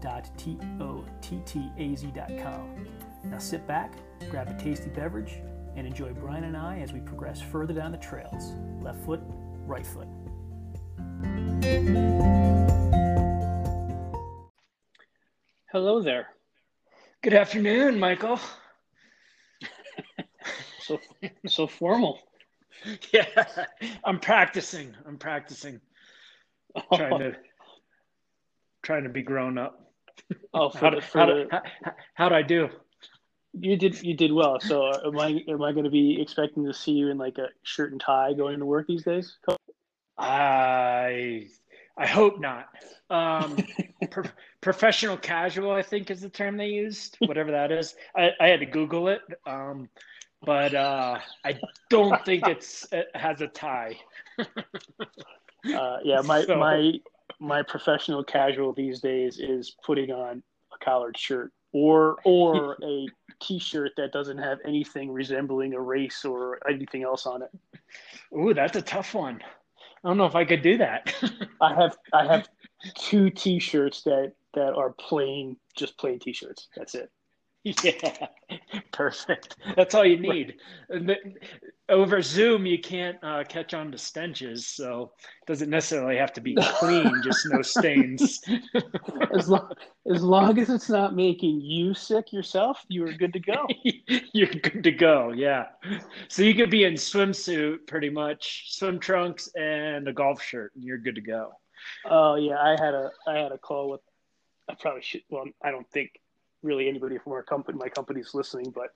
www.tottaz.com. Now sit back, grab a tasty beverage, and enjoy Brian and I as we progress further down the trails. Left foot, right foot. Hello there. Good afternoon, Michael. So so formal. Yeah, I'm practicing. I'm practicing. Oh. Trying to trying to be grown up. Oh, for How, the, how, the, how, how'd I do? you did you did well. So am I am I going to be expecting to see you in like a shirt and tie going to work these days? I I hope not. Um, pro- professional casual, I think, is the term they used. Whatever that is. I, I had to Google it, um, but uh, I don't think it's it has a tie. Uh, yeah, my So- my my professional casual these days is putting on a collared shirt or or a t-shirt that doesn't have anything resembling a race or anything else on it. Ooh, that's a tough one. I don't know if I could do that. I have I have two t-shirts that that are plain just plain t-shirts. That's it. yeah, perfect. That's all you need. Over Zoom, you can't uh, catch on to stenches, so it doesn't necessarily have to be clean, just no stains. As long as long as it's not making you sick yourself, you are good to go. You're good to go. Yeah. So you could be in swimsuit, pretty much, swim trunks and a golf shirt, and you're good to go. Oh yeah, I had a I had a call with I probably should well I don't think really anybody from our company my company's listening, but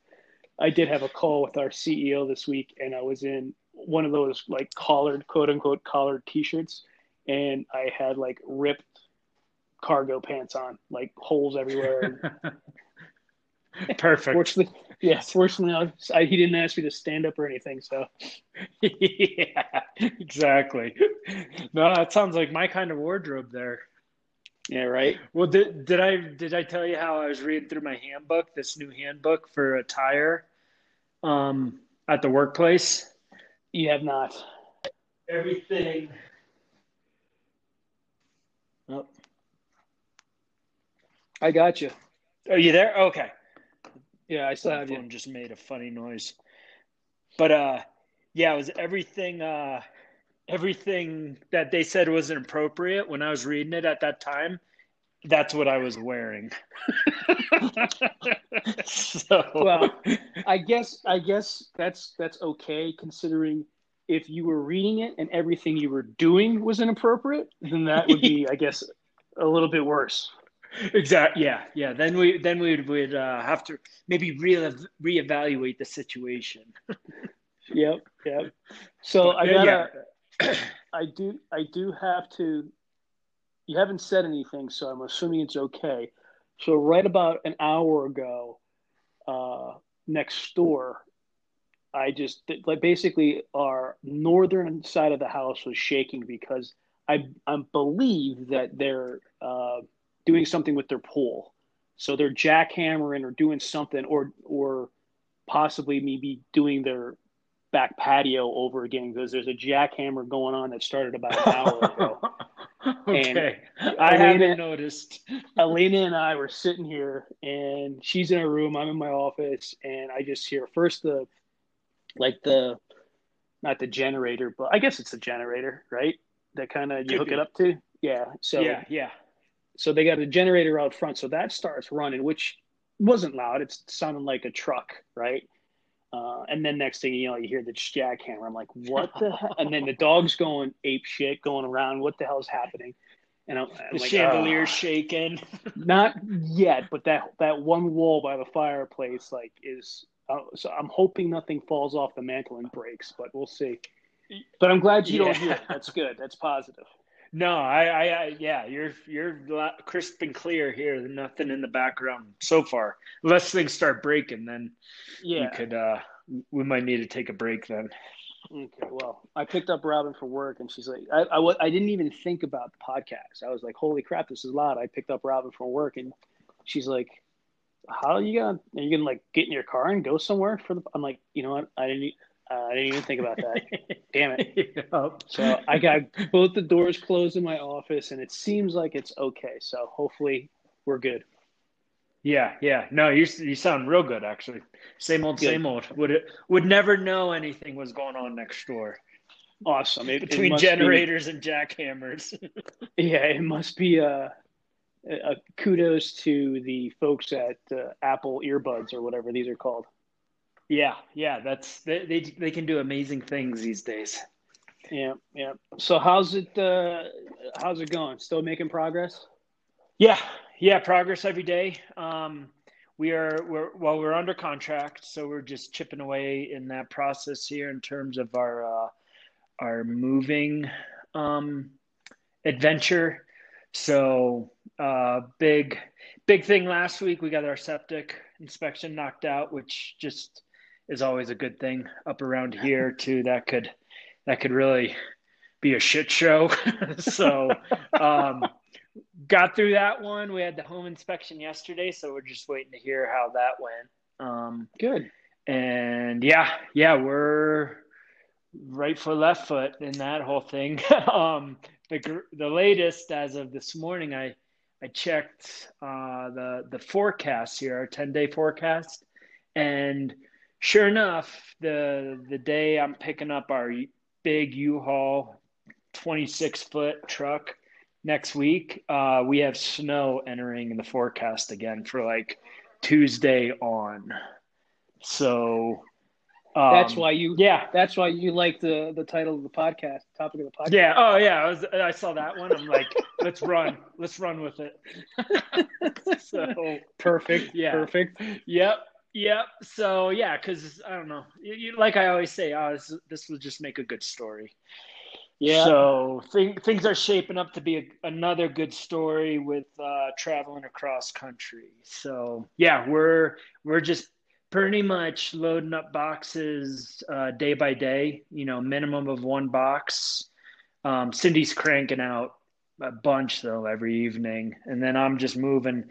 I did have a call with our CEO this week and I was in one of those like collared quote unquote collared t-shirts and I had like ripped cargo pants on, like holes everywhere. Perfect. fortunately, yeah, fortunately I, was- I, he didn't ask me to stand up or anything, so yeah, exactly. No, that sounds like my kind of wardrobe there. Yeah, right. Well, did, did I did I tell you how I was reading through my handbook, this new handbook for attire, um, at the workplace? You have not. Everything. Oh, I got you. are you there? Okay. Yeah, I still My have you. just made a funny noise. But uh, yeah, it was everything. Uh, everything that they said wasn't appropriate when I was reading it at that time. That's what I was wearing. so Well, I guess I guess that's that's okay considering if you were reading it and everything you were doing was inappropriate, then that would be, I guess, a little bit worse. exactly. Yeah, yeah. Then we then we would uh, have to maybe re reevaluate the situation. Yep, yep. So I gotta, yeah. I do, I do have to. You haven't said anything, so I'm assuming it's okay. So right about an hour ago, uh, next door, I just like basically our northern side of the house was shaking because I I believe that they're uh, doing something with their pool, so they're jackhammering or doing something, or or possibly maybe doing their back patio over again because there's a jackhammer going on that started about an hour ago. okay, And I Elena- haven't noticed. Elena and I were sitting here, and she's in her room. I'm in my office, and I just hear first the, like the, not the generator, but I guess it's the generator, right? That kind of you Could hook be. it up to. Yeah. So yeah, yeah. so they got a generator out front, so that starts running, which wasn't loud. It sounded like a truck, right? Uh, and then next thing you know, you hear the jackhammer. I'm like, what the hell? And then the dog's going ape shit, going around. What the hell's happening? And I'm, I'm The like, chandelier "Ah." shaking. Not yet, but that that one wall by the fireplace like is. Uh, so I'm hoping nothing falls off the mantle and breaks, but we'll see. But I'm glad you don't hear it. That's good. That's positive. No, I, I, I, yeah, you're you're crisp and clear here. Nothing in the background so far. Unless things start breaking, then yeah, you could. uh We might need to take a break then. Okay, well, I picked up Robin for work, and she's like, I, I, I didn't even think about the podcast. I was like, holy crap, this is loud. I picked up Robin from work, and she's like, how are you gonna? Are you gonna like get in your car and go somewhere for the? I'm like, you know what? I didn't. Uh, I didn't even think about that. Damn it. Yep. So I got both the doors closed in my office, and it seems like it's okay. So hopefully we're good. Yeah, yeah. No, you you sound real good actually. Same old, good. same old. Would it would never know anything was going on next door. Awesome. It, Between it generators be, and jackhammers. yeah, it must be a, a, kudos to the folks at uh, Apple earbuds or whatever these are called. Yeah, yeah, that's they, they they can do amazing things these days. Yeah, yeah. So how's it uh how's it going? Still making progress? Yeah, yeah, progress every day. Um we are we're well we're under contract, so we're just chipping away in that process here in terms of our uh our moving um adventure. So uh big big thing last week we got our septic inspection knocked out, which just is always a good thing up around here too. That could that could really be a shit show. so um, got through that one. We had the home inspection yesterday, so we're just waiting to hear how that went. Um, good. And yeah, yeah, we're right foot, left foot in that whole thing. um, the the latest as of this morning, I I checked uh, the the forecast here, our ten day forecast, and sure enough, the the day I'm picking up our big U-Haul 26 foot truck next week, uh, we have snow entering the forecast again for like Tuesday on. So um, that's why you yeah. that's why you like the the title of the podcast topic of the podcast. Yeah. Oh yeah. I was I saw that one. I'm like let's run. Let's run with it. So perfect. yeah. Perfect. Yep Yep. So yeah, because I don't know, you, you, like I always say, oh, this, this will just make a good story. Yeah. So th- things are shaping up to be a, another good story with uh, traveling across country. So yeah, we're we're just pretty much loading up boxes uh, day by day. You know, minimum of one box. Um, Cindy's cranking out a bunch though every evening, and then I'm just moving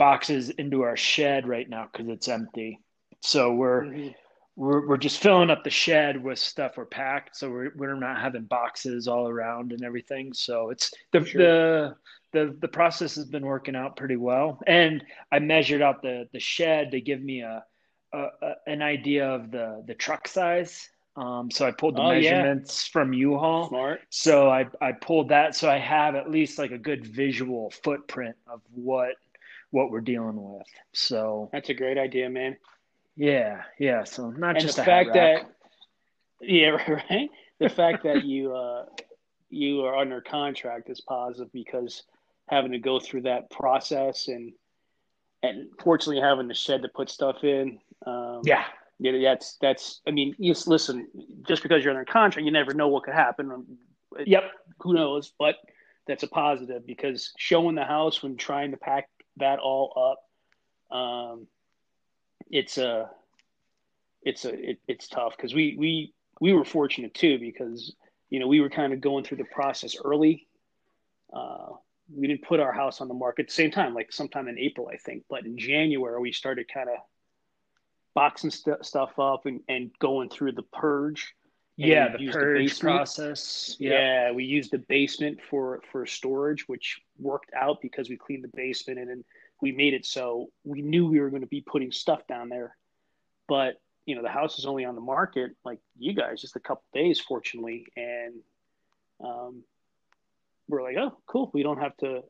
boxes into our shed right now because it's empty. So we're mm-hmm. we're we're just filling up the shed with stuff we're packed. So we're we're not having boxes all around and everything. So it's the sure. the the the process has been working out pretty well. And I measured out the the shed to give me a, a, a an idea of the the truck size. Um, so I pulled the oh, measurements yeah. from U-Haul. Smart. So I I pulled that so I have at least like a good visual footprint of what what we're dealing with. So that's a great idea, man. Yeah, yeah. So not and just the fact that yeah, right. The fact that you uh, you are under contract is positive because having to go through that process and and fortunately having the shed to put stuff in. Um, yeah. Yeah, that's that's. I mean, just listen. Just because you're under contract, you never know what could happen. Yep. Who knows? But that's a positive because showing the house when trying to pack that all up, um, it's a it's a it, it's tough because we we we were fortunate too because you know we were kind of going through the process early. Uh, we didn't put our house on the market at the same time, like sometime in April, I think. But in January, we started kind of boxing st- stuff up and, and going through the purge. Yeah, the purge the process. Yep. Yeah, we used the basement for for storage, which worked out because we cleaned the basement and then we made it so we knew we were going to be putting stuff down there. But you know, the house is only on the market like you guys just a couple days, fortunately, and um, we're like, oh, cool. We don't have to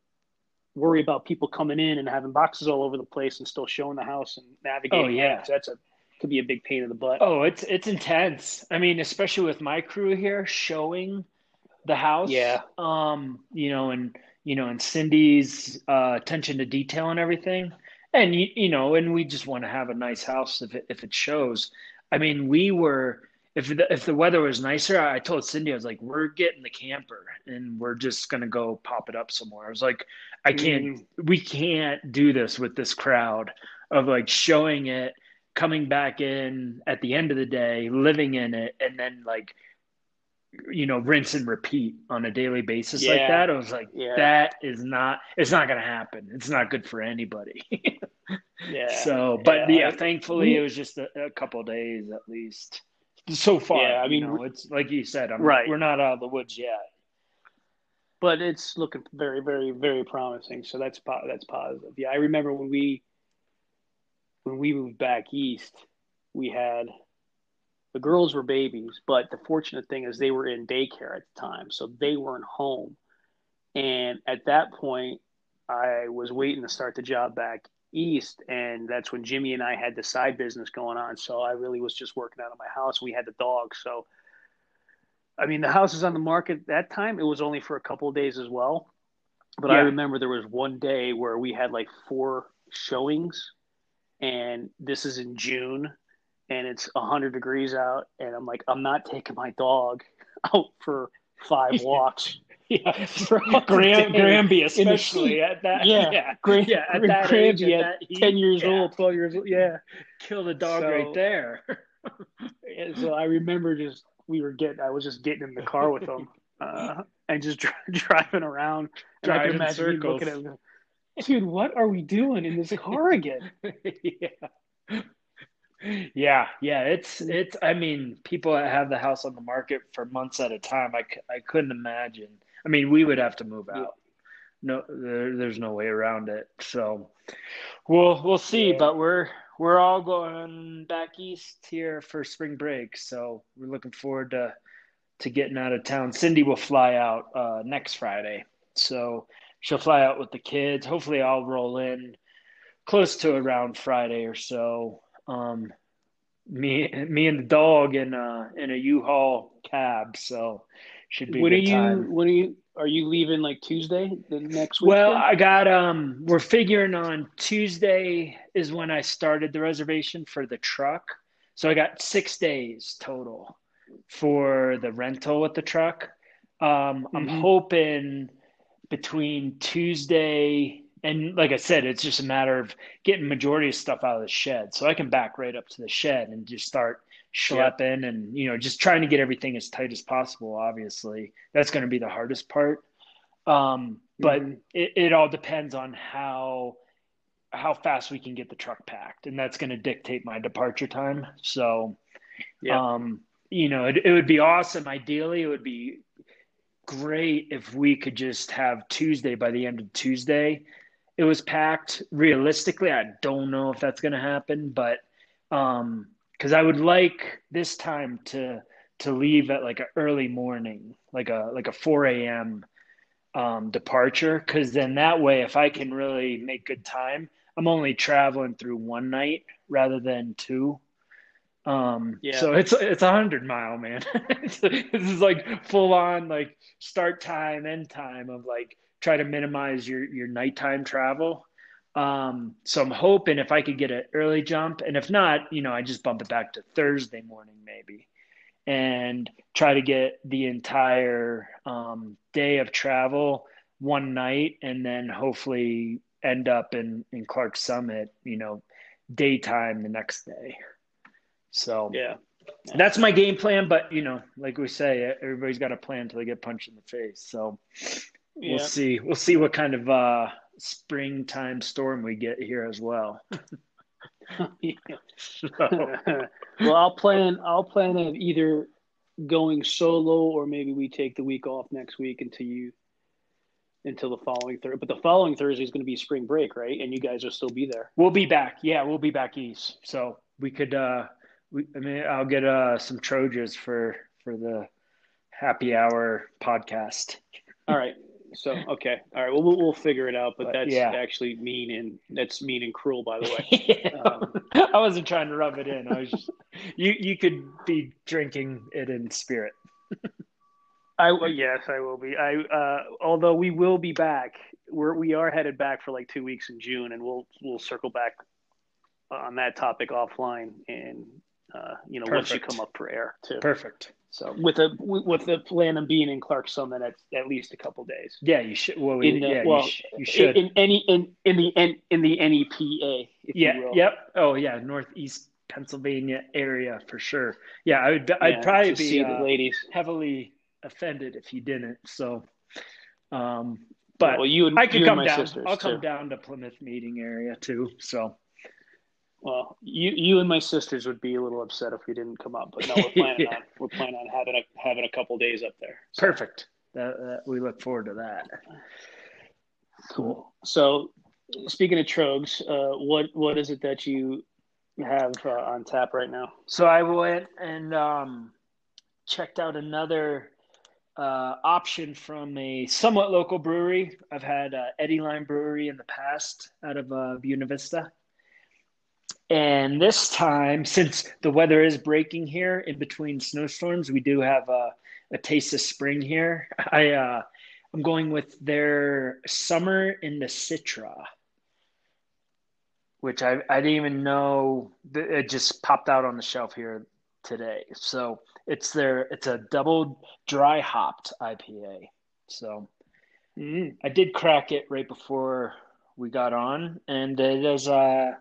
worry about people coming in and having boxes all over the place and still showing the house and navigating. Oh yeah, that's a could be a big pain in the butt. Oh, it's it's intense. I mean, especially with my crew here showing the house. Yeah. Um, you know, and you know, and Cindy's uh, attention to detail and everything, and you, you know, and we just want to have a nice house if it, if it shows. I mean, we were if the, if the weather was nicer, I told Cindy I was like, we're getting the camper and we're just gonna go pop it up somewhere. I was like, I can't, mm. we can't do this with this crowd of like showing it, coming back in at the end of the day, living in it, and then like you know rinse and repeat on a daily basis yeah. like that i was like yeah. that is not it's not going to happen. It's not good for anybody. Yeah. So but yeah, yeah thankfully it was just a, a couple days at least. So far yeah i mean you know, it's like you said I'm, right. we're not out of the woods yet. But it's looking very very very promising. So that's that's positive. Yeah i remember when we when we moved back east we had the girls were babies, but the fortunate thing is they were in daycare at the time, so they weren't home. And at that point, I was waiting to start the job back east, and that's when Jimmy and I had the side business going on. So I really was just working out of my house. We had the dog, so I mean, the house is on the market that time. It was only for a couple of days as well, but yeah. I remember there was one day where we had like four showings, and this is in June and it's 100 degrees out and i'm like i'm not taking my dog out for five walks. Yeah Graham, granby especially at that yeah yeah, yeah at that granby age, at, at 10 years yeah. old. 12 years old yeah. Kill the dog so, right there so i remember just we were getting i was just getting in the car with them uh, and just driving around. And driving i can imagine circles. looking at him dude what are we doing in this car again yeah yeah, yeah, it's it's. I mean, people that have the house on the market for months at a time, I, I couldn't imagine. I mean, we would have to move out. No, there, there's no way around it. So, we'll we'll see. Yeah. But we're we're all going back east here for spring break, so we're looking forward to to getting out of town. Cindy will fly out uh, next Friday, so she'll fly out with the kids. Hopefully, I'll roll in close to around Friday or so um, me me and the dog in a in a U-Haul cab, so should be. When are you? Time. When are you? Are you leaving like Tuesday the next week? Well, I got um. We're figuring on Tuesday is when I started the reservation for the truck, so I got six days total for the rental with the truck. Um, I'm mm-hmm. hoping between Tuesday and like I said, it's just a matter of getting majority of stuff out of the shed. So I can back right up to the shed and just start schlepping yeah. and you know just trying to get everything as tight as possible. Obviously, that's going to be the hardest part. Um, but mm-hmm. it, it all depends on how how fast we can get the truck packed, and that's going to dictate my departure time. So, yeah. um, you know, it, it would be awesome. Ideally, it would be great if we could just have Tuesday by the end of Tuesday it was packed. Realistically, I don't know if that's going to happen, but um, because I would like this time to to leave at like an early morning, like a like a four a.m. Um, departure, because then that way, if I can really make good time, I'm only traveling through one night rather than two. Um, yeah. So it's it's a hundred mile, man. this is like full on like start time, end time of like try to minimize your your nighttime travel. Um, so I'm hoping if I could get an early jump, and if not, you know, I just bump it back to Thursday morning maybe, and try to get the entire um, day of travel one night, and then hopefully end up in in Clark Summit, you know, daytime the next day. So yeah, that's my game plan. But you know, like we say, everybody's got a plan until they get punched in the face. So we'll see. We'll see what kind of uh, springtime storm we get here as well. so. well, I'll plan. I'll plan on either going solo or maybe we take the week off next week until you until the following Thursday. But the following Thursday is going to be spring break, right? And you guys will still be there. We'll be back. Yeah, we'll be back east. So we could. uh we, I mean, I'll get uh some Trojans for for the happy hour podcast. All right. So okay, all right. Well, we'll, we'll figure it out. But, but that's yeah. actually mean and that's mean and cruel, by the way. um, I wasn't trying to rub it in. I was just you. You could be drinking it in spirit. I yes, I will be. I uh, although we will be back. We're we are headed back for like two weeks in June, and we'll we'll circle back on that topic offline and uh, you know, once you come up for air too. Perfect. So with a with the plan of being in Clark Summit at at least a couple days. Yeah, you should. Well, In the- yeah, well, you, sh- you should. In, in any in in the in, in the NEPA, if yeah. you will. Yep. Oh, yeah. Northeast Pennsylvania area for sure. Yeah, I would. I'd Yeah, probably be the uh, ladies. heavily offended if you didn't. So, um, but well, you and I could come down. I'll come down to Plymouth meeting area too. So, Well, you you and my sisters would be a little upset if we didn't come up, but no, we're planning Yeah. on we're planning on having a having a couple days up there. So, perfect. That, that, we look forward to that. cool. So, speaking of trogs, uh, what what is it that you have uh, on tap right now? So I went and um, checked out another uh, option from a somewhat local brewery. I've had uh, Eddyline Brewery in the past out of uh, Buena Vista. And this time, since the weather is breaking here in between snowstorms, we do have a, a taste of spring here. I uh, I'm going with their summer in the Citra, which I I didn't even know it just popped out on the shelf here today. So it's their it's a double dry hopped IPA. So Mm. I did crack it right before we got on, and it is a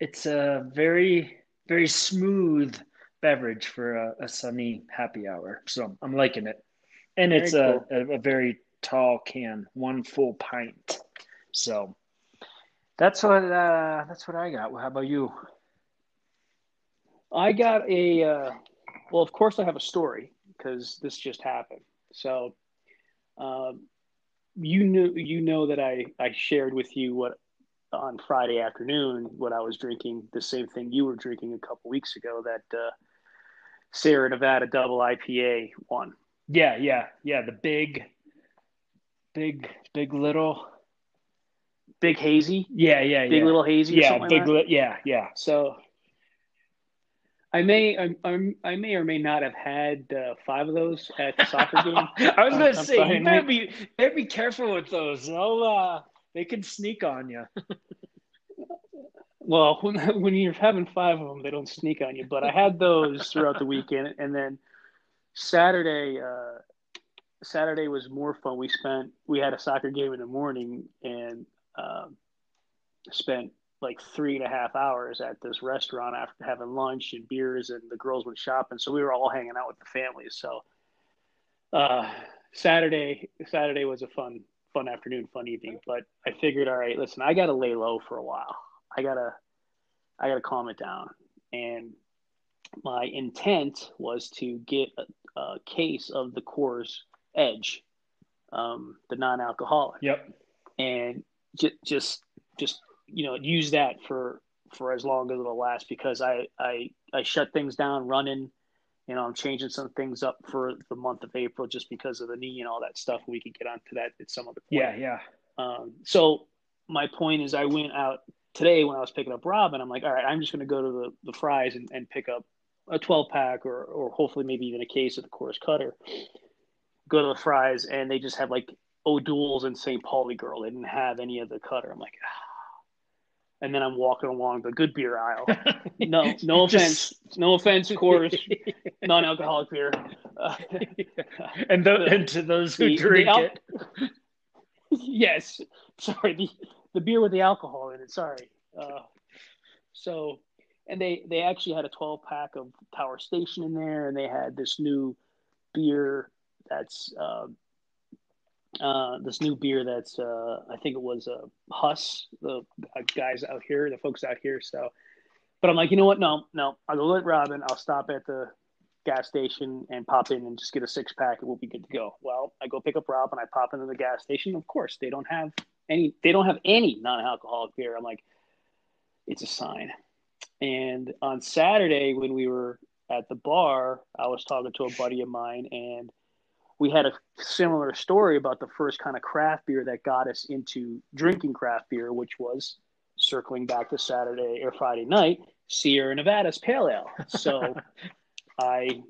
it's a very very smooth beverage for a, a sunny happy hour. So I'm liking it, and it's Very a, a, a very tall can, one full pint. So that's what uh, that's what I got. Well, how about you? I got a uh, well, of course I have a story because this just happened. So, um, you knew you know that I I shared with you what on Friday afternoon what I was drinking the same thing you were drinking a couple weeks ago that uh, Sierra Nevada Double IPA one. Yeah, yeah, yeah. The big, big, big little. Big hazy, Yeah, yeah, big yeah. little hazy. yeah, like big. that? Li- yeah, yeah. So I may I, I'm- I may or may not have had uh, five of those at the soccer game. I was gonna on say you better be better be careful with those. They'll uh, they can sneak on you. Well, when, when you're having five of them, they don't sneak on you. But I had those throughout the weekend, and then Saturday. Uh, Saturday was more fun. We spent we had a soccer game in the morning and um, spent like three and a half hours at this restaurant after having lunch and beers, and the girls went shopping. So we were all hanging out with the families. So uh, Saturday Saturday was a fun fun afternoon, fun evening. But I figured, all right, listen, I got to lay low for a while. I gotta I gotta calm it down. And my intent was to get a, a case of the Coors Edge, um, the non-alcoholic, Yep. and just just just you know use that for for as long as it'll last because I I I shut things down running. You know, I'm changing some things up for the month of April just because of the knee and all that stuff. We could get onto that at some other point. Yeah, yeah. Um, so my point is, I went out today when I was picking up Rob, and I'm like, all right, I'm just going to go to the, the Fry's and, and pick up a 12 pack or, or hopefully maybe even a case of the Coors Cutter. Go to the Fry's, and they just have like O'Doul's and St. Pauli Girl. They didn't have any of the Cutter. I'm like, ah. And then I'm walking along the good beer aisle. No, no offense, Just- no offense, of course, non-alcoholic beer. Uh, and, tho- and to those who The- the drink al- it, yes, sorry, the the beer with the alcohol in it. Sorry. Uh, so, and they they actually had a 12 pack of Tower Station in there, and they had this new beer that's uh, uh, this new beer that's uh, I think it was uh, Huss, the guys out here, the folks out here. So, but I'm like, you know what? No, no, I'll go let Robin. I'll stop at the gas station and pop in and just get a six pack and we'll be good to go. Well, I go pick up Rob and I pop into the gas station. Of course, they don't have any they don't have any non-alcoholic beer. I'm like, it's a sign. And on Saturday when we were at the bar, I was talking to a buddy of mine and we had a similar story about the first kind of craft beer that got us into drinking craft beer, which was circling back to Saturday or Friday night, Sierra Nevada's Pale Ale. So I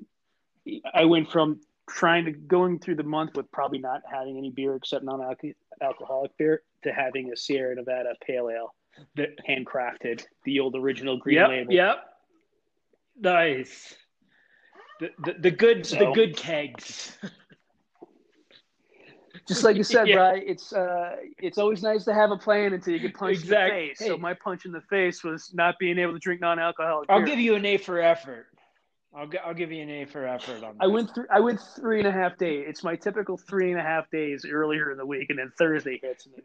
I went from trying to going through the month with probably not having any beer except non-alcoholic beer to having a Sierra Nevada Pale Ale, the- handcrafted, the old original green yep, label. yep. Nice. The, the, the good So- the good kegs. Just like you said, Yeah. right? It's uh, it's always nice to have a plan until you get punched Exactly. in the face. Hey. So my punch in the face was not being able to drink non-alcoholic. I'll beer. give you an A for effort. I'll gi- I'll give you an A for effort on that. I went through. I went three and a half days. It's my typical three and a half days earlier in the week, and then Thursday hits, and then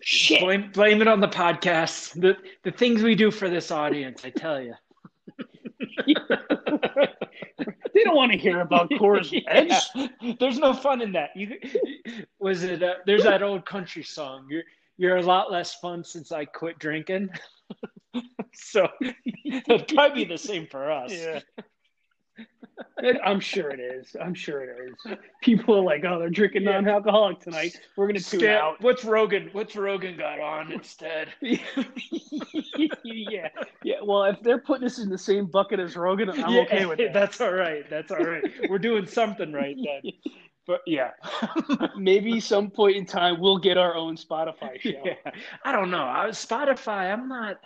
shit. Blame blame it on the podcast. The the things we do for this audience, I tell you. they don't want to hear about Coors Edge. There's no fun in that. You was it? Uh, there's that old country song. You're you're a lot less fun since I quit drinking. so it'd probably be the same for us. Yeah. It- I'm sure it is. I'm sure it is. People are like, "Oh, they're drinking Yeah. non-alcoholic tonight. We're gonna tune Scale- out." What's Rogan? What's Rogan got on instead? yeah, yeah. Well, if they're putting us in the same bucket as Rogan, I'm Yeah, okay with that. That's all right. That's all right. We're doing something right then. But yeah. Maybe some point in time we'll get our own Spotify show. yeah. I don't know. I was Spotify. I'm not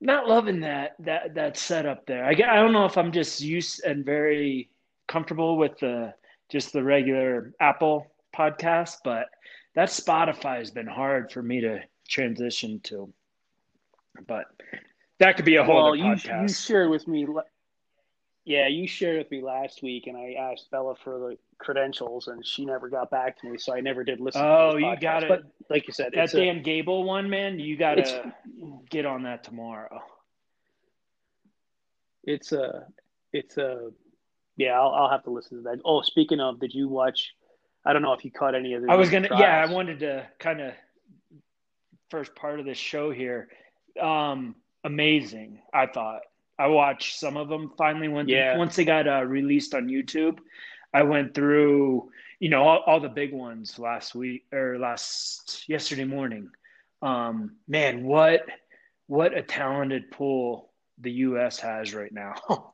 not loving that that that setup there. I, I don't know if I'm just used and very comfortable with the just the regular Apple podcast, but that Spotify has been hard for me to transition to. But that could be a whole Well, you you podcast. shared with me. Yeah, you shared with me last week, and I asked Bella for the credentials, and she never got back to me, so I never did listen. Oh, you got it. But like you said, that a, Dan Gable one, man, you got to get on that tomorrow. it's a it's a yeah. I'll, I'll have to listen to that. Oh, speaking of, did you watch? I don't know if you caught any of the. I was gonna, yeah, I wanted to kind of first part of this show here. Um, amazing, I thought. I watched some of them. Finally, when Yeah. once they got uh, released on YouTube, I went through, you know, all, all the big ones last week or last yesterday morning. Um, man, what what a talented pool the U.S. has right now.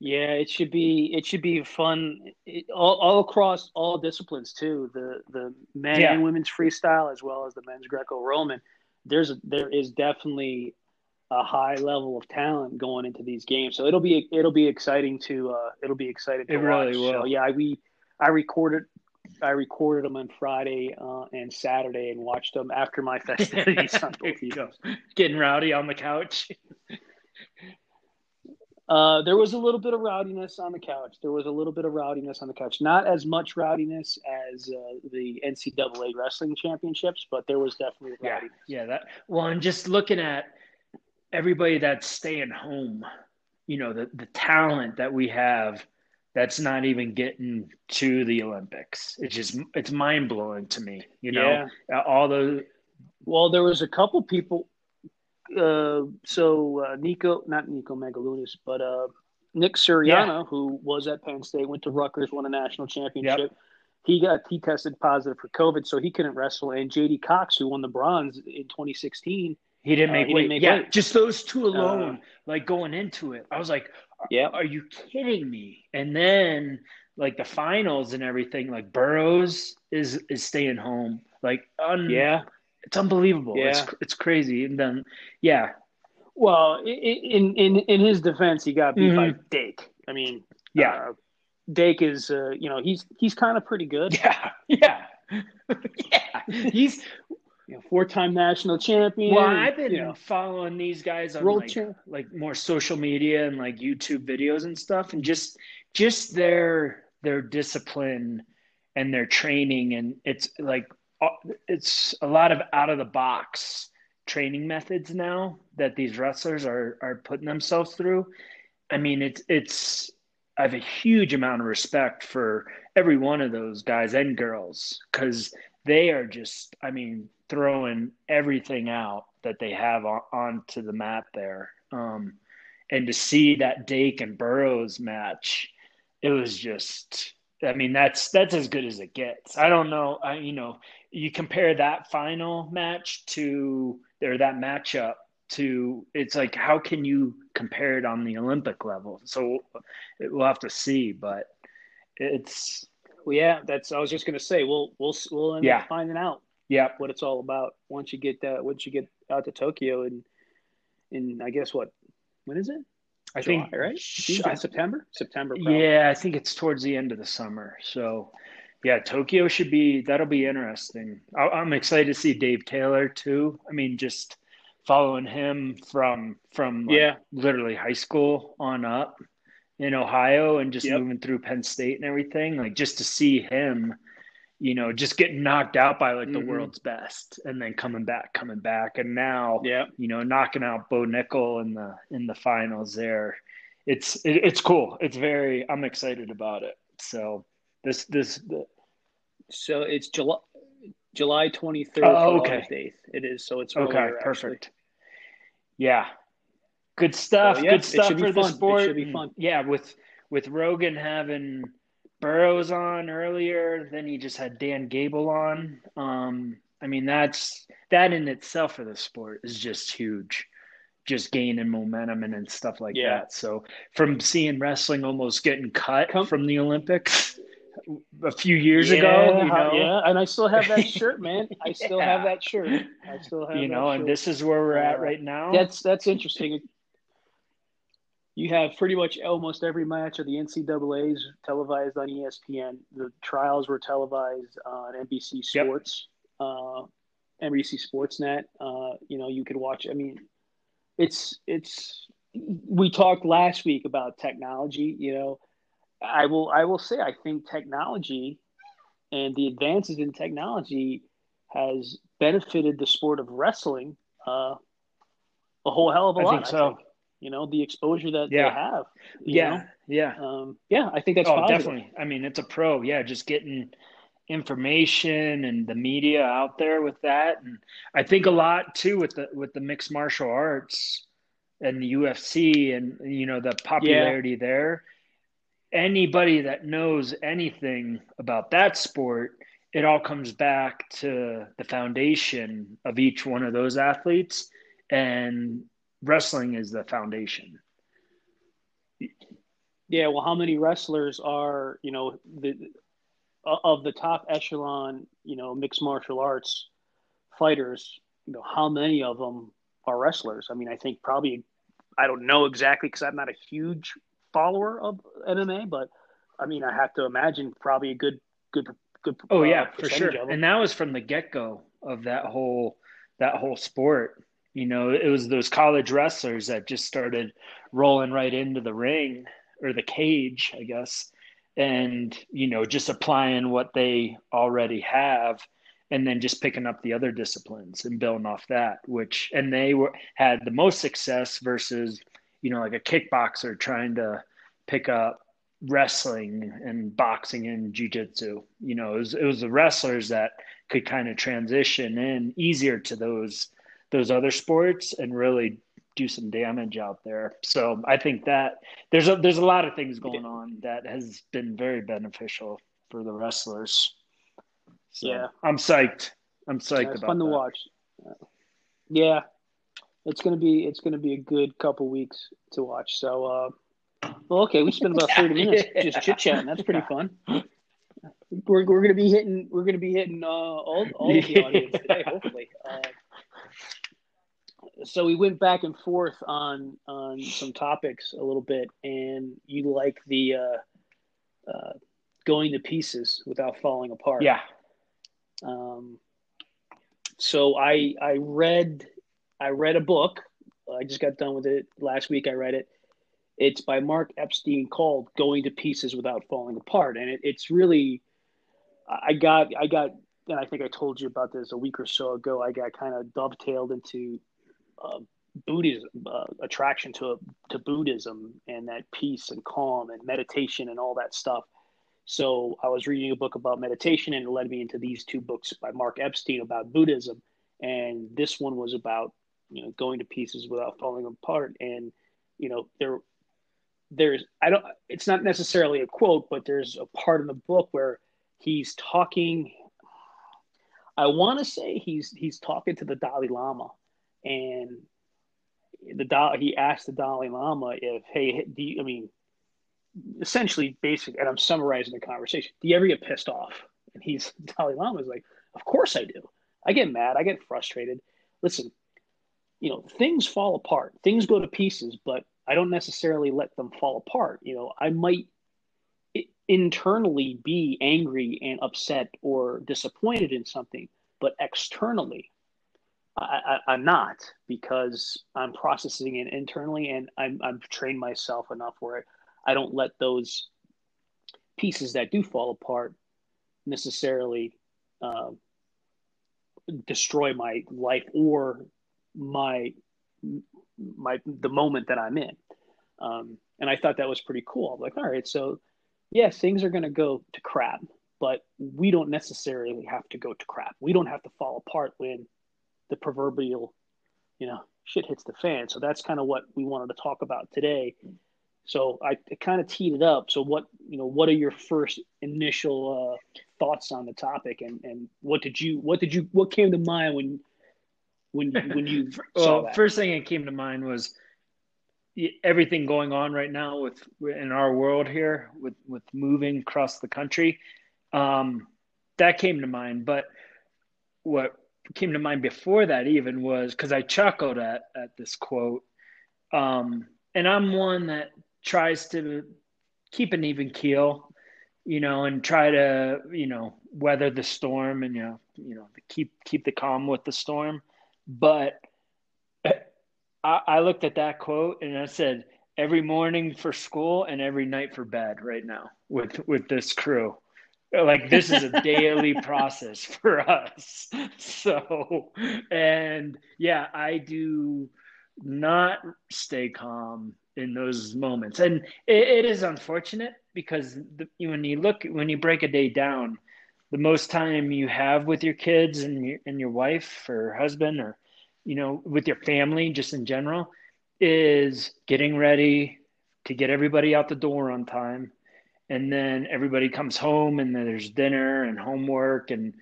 Yeah, it should be it should be fun it, all, all across all disciplines too. The the men Yeah. and women's freestyle as well as the men's Greco-Roman. There's there is definitely a high level of talent going into these games. So it'll be it'll be exciting to uh it'll be exciting to It really will. So yeah, we I recorded I recorded them on Friday uh, and Saturday and watched them after my festivities on There both you go. evenings. Getting rowdy on the couch. Uh, there was a little bit of rowdiness on the couch. There was a little bit of rowdiness on the couch. Not as much rowdiness as uh, the NCAA wrestling championships, but there was definitely Yeah, rowdiness. yeah. That well, and just looking at everybody that's staying home, you know, the the talent that we have that's not even getting to the Olympics. It's just it's mind blowing to me. You know, all the Well, there was a couple people. Uh, so uh, Nico, not Nico Megaludis, but uh, Nick Suriano, who was at Penn State, went to Rutgers, won a national championship. He got he tested positive for COVID, so he couldn't wrestle. And J'den Cox, who won the bronze in 2016, he didn't Uh, make he weight. didn't make yeah, weight. just those two alone, Uh, like going into it, I was like, yeah, are you kidding me? And then like the finals and everything, like Burroughs is is staying home. Like un- yeah. it's unbelievable. Yeah. It's it's crazy. And then yeah, Well, in in in his defense, he got beat by Mhm. Dake. I mean, yeah, uh, Dake is uh, you know he's he's kind of pretty good. yeah, yeah, yeah. He's You know, four-time national champion. well. I've been you know, following these guys on like, champ. like more social media and like YouTube videos and stuff, and just just their their discipline and their training, and it's like it's a lot of out of the box training methods now that these wrestlers are are putting themselves through. I mean, it's it's I have a huge amount of respect for every one of those guys and girls because they are just, I mean, throwing everything out that they have on, onto the mat there. Um, and to see that Dake and Burroughs match, it was just, I mean, that's that's as good as it gets. I don't know, I, you know, you compare that final match to or that matchup to it's like how can you compare it on the Olympic level? So we'll have to see, but it's Well, yeah, that's. I was just gonna say we'll we'll we'll end Yeah. up finding out yeah, what it's all about once you get that once you get out to Tokyo and and I guess what When is it? I July, think right? June, I- September. September. Probably. Yeah, I think it's towards the end of the summer. So, yeah, Tokyo should be that'll be interesting. I, I'm excited to see Dave Taylor too. I mean, just following him from from like, Yeah. literally high school on up in Ohio and just Yep. moving through Penn State and everything. Like just to see him, you know, just getting knocked out by like the Mhm. world's best and then coming back, coming back, and now Yeah. you know, knocking out Bo Nickal in the in the finals there. It's it, it's cool. It's very I'm excited about it. So this this So it's July July twenty third. Oh, okay. Eighth. It is. So it's okay, earlier, actually. perfect. Yeah. Good stuff. So, yeah, Good stuff for the fun. It sport. should be And, fun. Yeah, with with Rogan having Burroughs on earlier, then he just had Dan Gable on. Um, I mean that's that in itself for the sport is just huge. Just gaining momentum and, and stuff like Yeah. that. So from seeing wrestling almost getting cut Come- from the Olympics a few years yeah, ago, you know, yeah, and I still have that shirt, man. I still have that shirt. I still have you know, and this is where we're at Uh, right now. That's that's interesting. You have pretty much almost every match of the NCAA's televised on ESPN. The trials were televised on NBC Yep. Sports, uh, NBC Sportsnet. Uh, you know, you could watch. I mean, it's it's. We talked last week about technology. You know, I will I will say I think technology and the advances in technology has benefited the sport of wrestling uh, a whole hell of a I lot. think so. You know, the exposure that Yeah. they have. yeah, yeah. Um, yeah, I think that's oh, positive. definitely. I mean, it's a pro. Yeah, just getting information and the media out there with that, and I think a lot too with the with the mixed martial arts and the UFC and you know the popularity there. Anybody that knows anything about that sport, it all comes back to the foundation of each one of those athletes, and wrestling is the foundation. Yeah, well, how many wrestlers are you know the of the top echelon you know mixed martial arts fighters? You know, how many of them are wrestlers? I mean, I think probably I don't know exactly because I'm not a huge follower of MMA, but I mean, I have to imagine probably a good good good. Oh uh, yeah, for sure. And that was from the get go of that whole that whole sport. You know, it was those college wrestlers that just started rolling right into the ring or the cage, I guess, and you know, just applying what they already have and then just picking up the other disciplines and building off that, which and they were had the most success versus, you know, like a kickboxer trying to pick up wrestling and boxing and jiu-jitsu. You know it was, it was the wrestlers that could kind of transition in easier to those those other sports and really do some damage out there so i think that there's a there's a lot of things going on that has been very beneficial for the wrestlers so Yeah. i'm psyched i'm psyched Yeah, it's about fun to watch. Yeah, it's gonna be it's gonna be a good couple weeks to watch. So, uh, well, okay, we spent about thirty minutes Yeah. just chit chatting. That's pretty fun. We're, we're gonna be hitting we're gonna be hitting uh, all all of the audience today, hopefully. Uh, so we went back and forth on on some topics a little bit, and you like the uh, uh, going to pieces without falling apart. yeah Um, so I I read I read a book. I just got done with it last week. I read it. It's by Mark Epstein called "Going to Pieces Without Falling Apart," and it, it's really I got I got and I think I told you about this a week or so ago. I got kind of dovetailed into uh, Buddhism uh, attraction to to Buddhism and that peace and calm and meditation and all that stuff. So I was reading a book about meditation, and it led me into these two books by Mark Epstein about Buddhism, and this one was about you know going to pieces without falling apart. And you know there, there's I don't. It's not necessarily a quote, but there's a part in the book where he's talking. I want to say he's he's talking to the Dalai Lama, and the Dalai, he asked the Dalai Lama if hey do you, I mean essentially basic and i'm summarizing the conversation do you ever get pissed off? And he's dalai lama is like of course i do. I get mad i get frustrated. Listen you know things fall apart. Things go to pieces but I don't necessarily let them fall apart. You know, I might internally be angry and upset or disappointed in something, but externally, I, am not because I'm processing it internally and I'm, I'm trained myself enough where I don't let those pieces that do fall apart necessarily uh, destroy my life or my my the moment that I'm in. Um, and I thought that was pretty cool. I'm like, all right, so yeah, things are going to go to crap, but we don't necessarily have to go to crap. We don't have to fall apart when the proverbial, you know, shit hits the fan. So that's kind of what we wanted to talk about today. So I, I kind of teed it up. So what you know, what are your first initial uh, thoughts on the topic, and and what did you what did you what came to mind when when when you well, first thing that came to mind was everything going on right now with in our world here with with moving across the country. Um, that came to mind, but what came to mind before that even was because I chuckled at at this quote. Um, and I'm one that tries to keep an even keel, you know, and try to, you know, weather the storm and you know, you know, keep keep the calm with the storm. But I, I looked at that quote and I said, every morning for school and every night for bed right now with with this crew like this is a daily process for us so and yeah i do not stay calm in those moments. And it, it is unfortunate because the, when you look, when you break a day down, the most time you have with your kids and your, and your wife or husband or, you know, with your family just in general is getting ready to get everybody out the door on time. And then everybody comes home and then there's dinner and homework and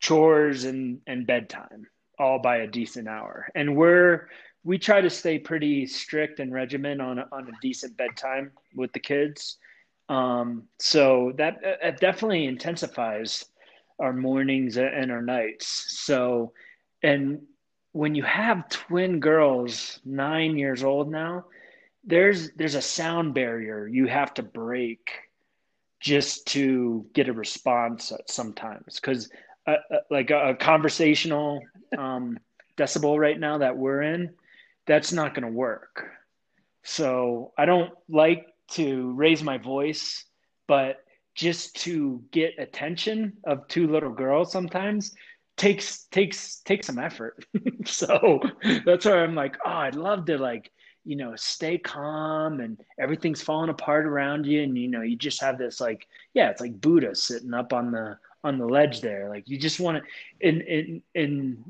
chores and, and bedtime all by a decent hour. And we're we try to stay pretty strict and regimen on a, on a decent bedtime with the kids. Um, so that, that definitely intensifies our mornings and our nights. So, and when you have twin girls, nine years old now, there's there's a sound barrier you have to break just to get a response sometimes because uh, uh, like a, a conversational um, decibel right now that we're in that's not going to work. So I don't like to raise my voice, but just to get attention of two little girls sometimes takes takes takes some effort. so that's why I'm like, oh, I'd love to like, you know, stay calm and everything's falling apart around you and you know, you just have this like, yeah, it's like Buddha sitting up on the on the ledge there. Like you just want to in in in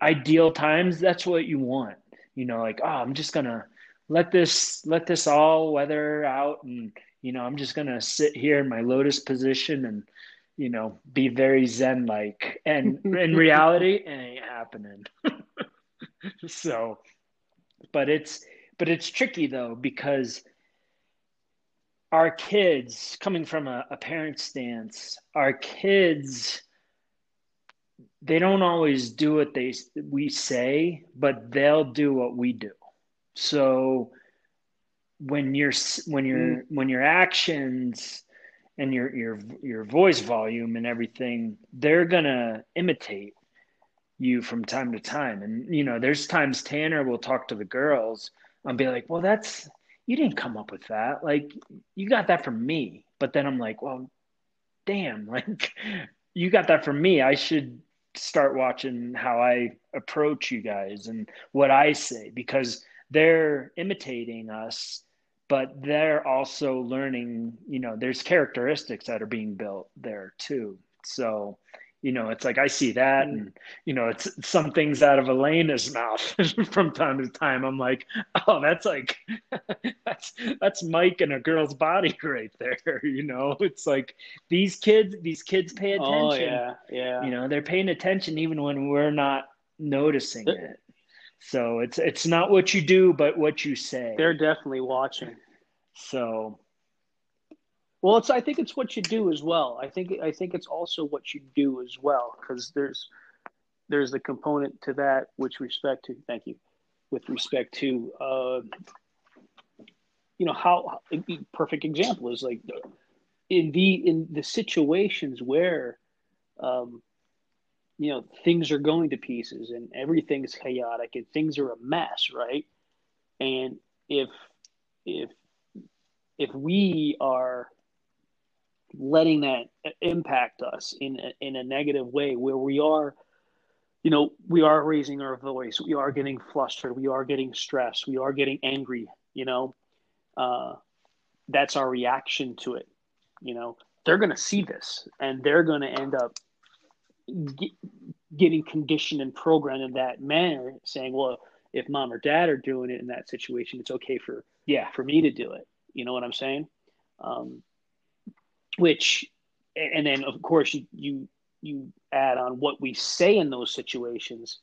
ideal times, that's what you want you know, like, oh, I'm just gonna let this let this all weather out and you know, I'm just gonna sit here in my lotus position and you know, be very zen like. And in reality, it ain't happening. so but it's but it's tricky though because our kids coming from a, a parent stance our kids they don't always do what they we say, but they'll do what we do. So when your when your mm. when your actions and your your your voice volume and everything, they're gonna imitate you from time to time. And you know, there's times Tanner will talk to the girls and be like, "Well, that's you didn't come up with that. Like you got that from me." But then I'm like, "Well, damn, like you got that from me. I should start watching how I approach you guys and what I say because they're imitating us, but they're also learning, you know, there's characteristics that are being built there too. So you know, it's like I see that, mm. and you know, it's some things out of Elena's mouth from time to time. I'm like, oh, that's like that's that's Mike in a girl's body right there. You know, it's like these kids, these kids pay oh, attention. Oh, yeah, yeah. You know, they're paying attention even when we're not noticing it. So it's it's not what you do, but what you say. They're definitely watching. So well, it's I think it's what you do as well. I think I think it's also what you do as well because there's there's the component to that which respect to thank you with respect to uh, you know how perfect example is like in the in the situations where um, you know things are going to pieces and everything's chaotic and things are a mess right and if if if we are letting that impact us in a, in a negative way where we are you know we are raising our voice we are getting flustered we are getting stressed we are getting angry you know? Uh, that's our reaction to it you know? They're going to see this and they're going to end up get, getting conditioned and programmed in that manner saying well if mom or dad are doing it in that situation it's okay for yeah for me to do it. You know what i'm saying? Um, which and then of course you you you add on what we say in those situations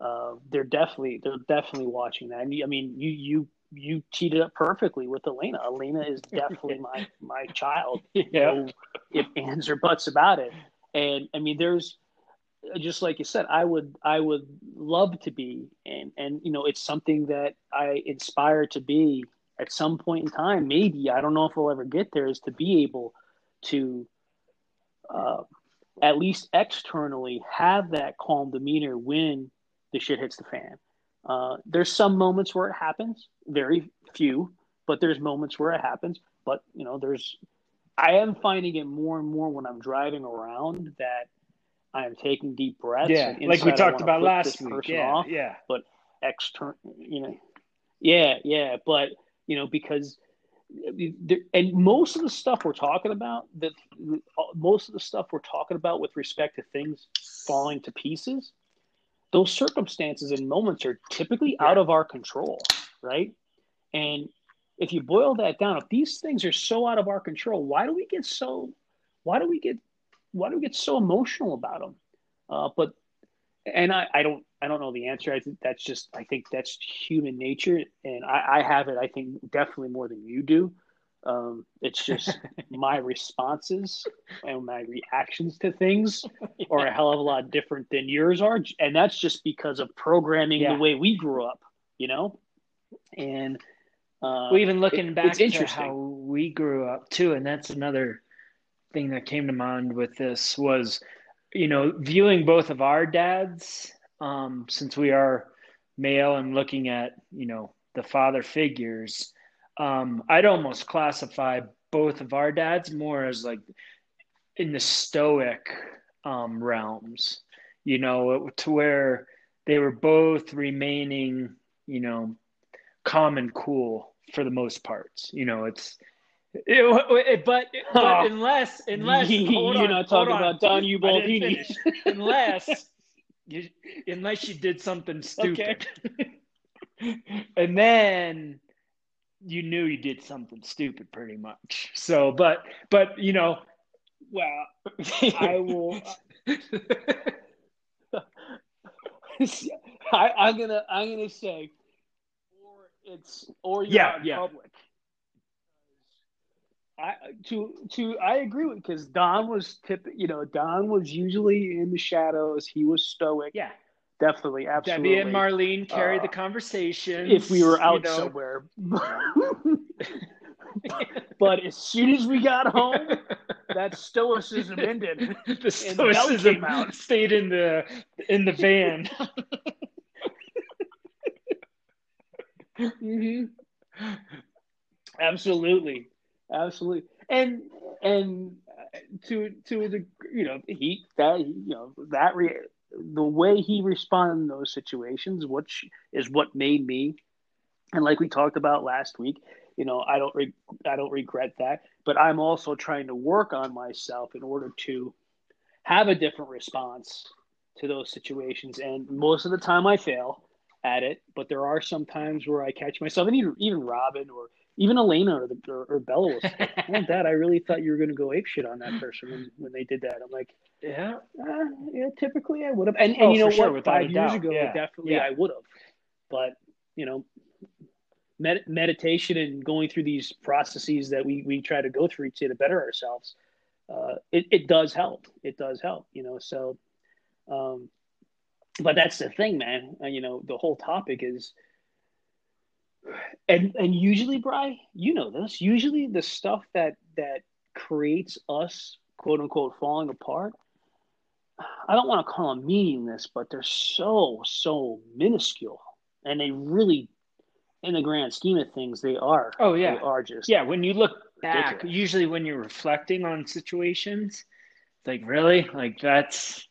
uh, they're definitely they're definitely watching that. I mean, I mean, you you you teed it up perfectly with Elena. Elena is definitely my my child. Yeah. No if ands or buts about it. And I mean, there's just like you said, I would I would love to be, and and you know, it's something that I inspire to be at some point in time. Maybe I don't know if we'll ever get there. Is to be able to. Uh, at least externally, have that calm demeanor when the shit hits the fan. Uh, there's some moments where it happens, very few, but there's moments where it happens. But you know, there's I am finding it more and more when I'm driving around that I am taking deep breaths. Yeah, like we talked about last week. Yeah, off, yeah. But external, you know, yeah, yeah. But you know, because and most of the stuff we're talking about, that most of the stuff we're talking about with respect to things falling to pieces, those circumstances and moments are typically out of our control, right? And if you boil that down, if these things are so out of our control, why do we get so why do we get why do we get so emotional about them? Uh, but and I, I don't I don't know the answer. I think that's just I think that's human nature, and I, I have it. I think definitely more than you do. Um, it's just my responses and my reactions to things yeah. are a hell of a lot different than yours are, and that's just because of programming yeah. the way we grew up, you know. And uh, well, even looking it, back to how we grew up too, and that's another thing that came to mind with this was, you know, viewing both of our dads, um, since we are male and looking at, you know, the father figures um, I'd almost classify both of our dads more as like in the stoic um, realms, you know, to where they were both remaining, you know, calm and cool for the most parts. You know, it's it, it, but, but oh, unless unless you're on, not talking about Don Ubaldini, unless you unless you did something stupid, okay. and then you knew you did something stupid pretty much. So, but, but, you know, well, I will. I, I'm gonna, I'm gonna say, or it's, or you're yeah, yeah. public. I to to I agree with because Don was tip you know Don was usually in the shadows. He was stoic. Yeah, definitely, absolutely. Debbie and Marlene carried uh, the conversation. If we were out you know. somewhere. but as soon as we got home, that stoicism ended. the stoicism out. stayed in the in the van. mm-hmm. Absolutely, absolutely, and and to to the you know he that you know that re- the way he responded in those situations, which is what made me, and like we talked about last week, you know, I don't re- I don't regret that, but I'm also trying to work on myself in order to have a different response to those situations. And most of the time, I fail at it, but there are some times where I catch myself, and even even Robin or even Elena or, the, or, or Bella was like, oh, Dad, I really thought you were going to go ape shit on that person when, when they did that. I'm like, yeah, uh, yeah, typically I would have. And, and oh, you know what? Five years doubt. ago, yeah. definitely yeah. I would have. But, you know, med- meditation and going through these processes that we, we try to go through to, to better ourselves, uh, it, it does help. It does help, you know. So, um, but that's the thing, man. Uh, you know, the whole topic is And and usually, Bry, you know this. Usually, the stuff that that creates us, quote unquote, falling apart. I don't want to call them meaningless, but they're so so minuscule, and they really, in the grand scheme of things, they are. Oh yeah, they are just yeah. When you look back, ridiculous. usually when you're reflecting on situations, like really, like that's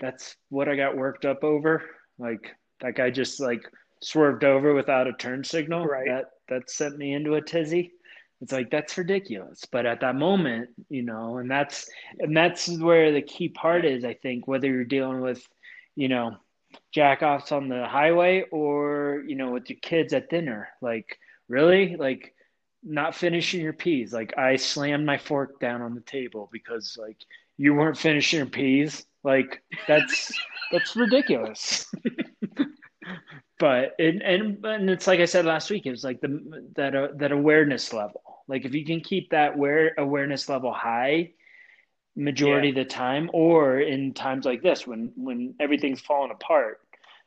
that's what I got worked up over. Like that guy just like swerved over without a turn signal. Right. That that sent me into a tizzy. It's like that's ridiculous. But at that moment, you know, and that's and that's where the key part is, I think, whether you're dealing with, you know, jack offs on the highway or, you know, with your kids at dinner. Like, really? Like not finishing your peas. Like I slammed my fork down on the table because like you weren't finishing your peas. Like that's that's ridiculous. but and and and it's like I said last week. It was like the that uh, that awareness level. Like if you can keep that aware awareness level high, majority Yeah. of the time, or in times like this when when everything's falling apart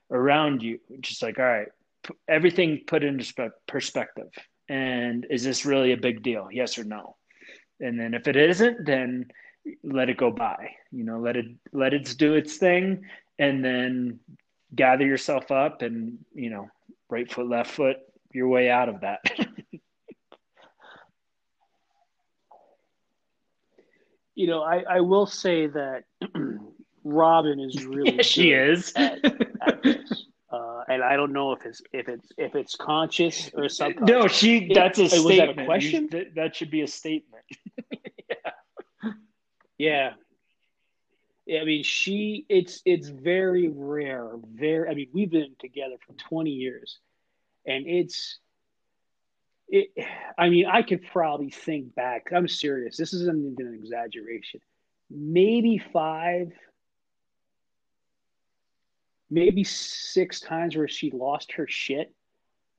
around you, just like all right, p- everything put into spe- perspective. And is this really a big deal? Yes or no? And then if it isn't, then let it go by. You know, let it let it do its thing, and then gather yourself up and you know right foot left foot your way out of that you know, I, I will say that Robin is really yeah, she is at, at. Uh, and I don't know if it's if it's if it's conscious or something no she that's a Hey, was that a statement You- question? that, that should be a statement Yeah. Yeah, I mean, she. It's it's very rare. Very. I mean, we've been together for twenty years, and it's. It. I mean, I could probably think back. I'm serious. This isn't even an exaggeration. Maybe five, maybe six times where she lost her shit.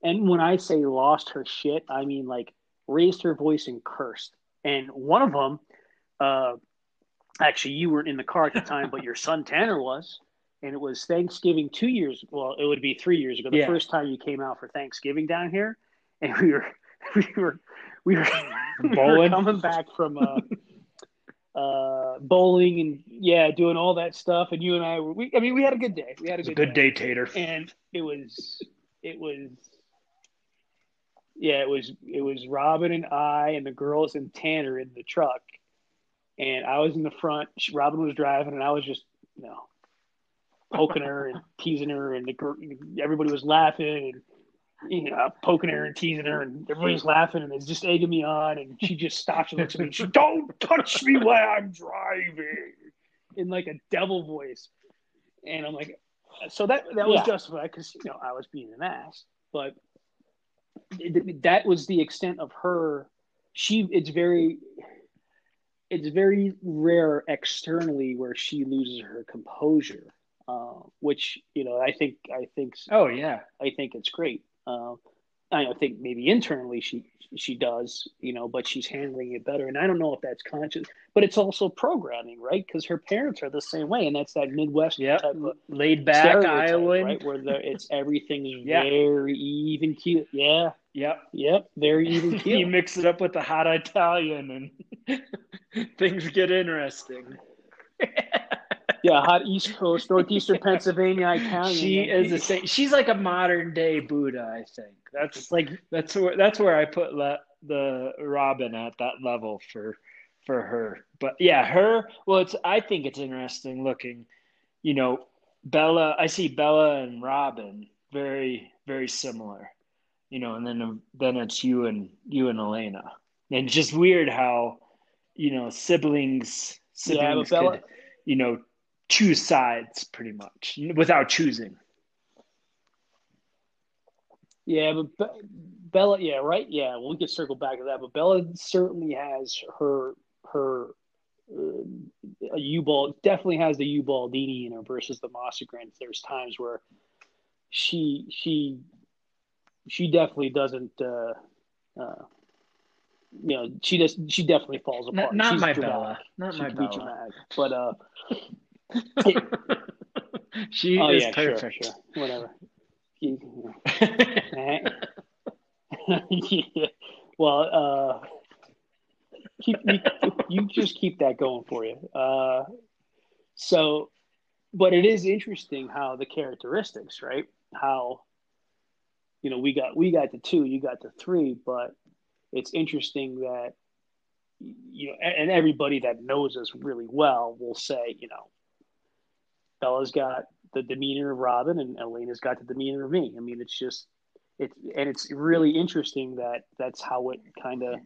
And when I say lost her shit, I mean like raised her voice and cursed. And one of them, uh, actually, you weren't in the car at the time, but your son Tanner was. And it was Thanksgiving two years. Well, it would be three years ago. The Yeah. first time you came out for Thanksgiving down here, and we were, we were, we were, we were Bowling? coming back from uh, uh, bowling and yeah, doing all that stuff. And you and I were. We, I mean, we had a good day. We had a it's a good, good day tater and it was it was yeah it was it was robin and i and the girls and tanner in the truck and i was in the front robin was driving and i was just you know poking her and teasing her and the, everybody was laughing and you know poking her and teasing her and everybody's laughing and it's just egging me on and she just stops and looks at me and she don't touch me while i'm driving in like a devil voice and i'm like so that that was Yeah. justified because you know I was being an ass, but it- that was the extent of her. She it's very it's very rare externally where she loses her composure, uh, which you know I think I think oh yeah I think it's great. Uh, I think maybe internally she she does, you know, but she's handling it better. And I don't know if that's conscious, but it's also programming, right? Because her parents are the same way, and that's that Midwest yep type of laid back iowan right? Where the, it's everything's Yeah. very even keel. Yeah, yep yep, very even you mix it up with the hot italian and things get interesting yeah, hot East Coast, northeastern Pennsylvania Italian. she is a saint. She's like a modern day Buddha, I think. That's like that's where that's where I put le- the Robin at that level for for her. But yeah, her. Well, it's I think it's interesting looking. You know, Bella. I see Bella and Robin very very similar. You know, and then then it's you and you and Elena. And it's just weird how you know siblings siblings Bella- could you know choose sides pretty much without choosing. Yeah, but Be- Bella, yeah, right, yeah. We could circle back to that, but Bella certainly has her her uh, a U-ball definitely has the U-Baldini in her versus the Mossegren. There's times where she she she definitely doesn't. Uh, uh, you know, she just she definitely falls apart. not She's my dramatic. Bella. Not She my Bella. dramatic, but uh, she oh is yeah, perfect. sure, sure, whatever. Yeah. Well, uh, keep you, you, just keep that going for you. Uh, so, but it is interesting how the characteristics, right? How you know we got we got the two, you got the three, but it's interesting that you know, and everybody that knows us really well will say, you know, Bella's got the demeanor of Robin and Elena's got the demeanor of me. I mean, it's just it's and it's really interesting that that's how it kind of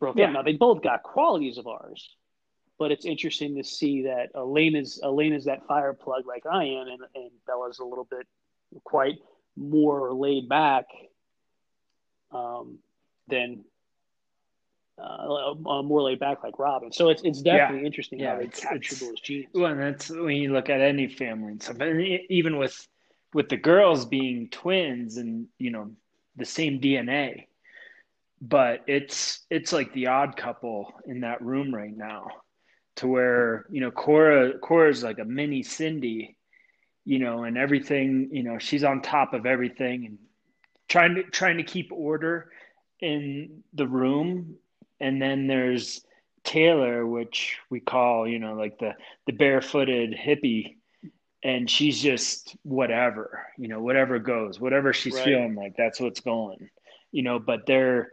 broke yeah. up. Now they both got qualities of ours, but it's interesting to see that Elena's Elena's that fire plug like I am, and, and Bella's a little bit quite more laid back um, than uh, uh, more laid back like Robin. So it's it's definitely yeah. interesting yeah, how they capture those genes. Well, and that's when you look at any family and stuff, and even with with the girls being twins and you know the same DNA, but it's it's like the odd couple in that room right now, to where you know Cora Cora's like a mini Cindy, you know, and everything you know she's on top of everything and trying to trying to keep order in the room and then there's Taylor, which we call, you know, like the the barefooted hippie, and she's just whatever, you know, whatever goes, whatever she's right. feeling like, that's what's going, you know. But they're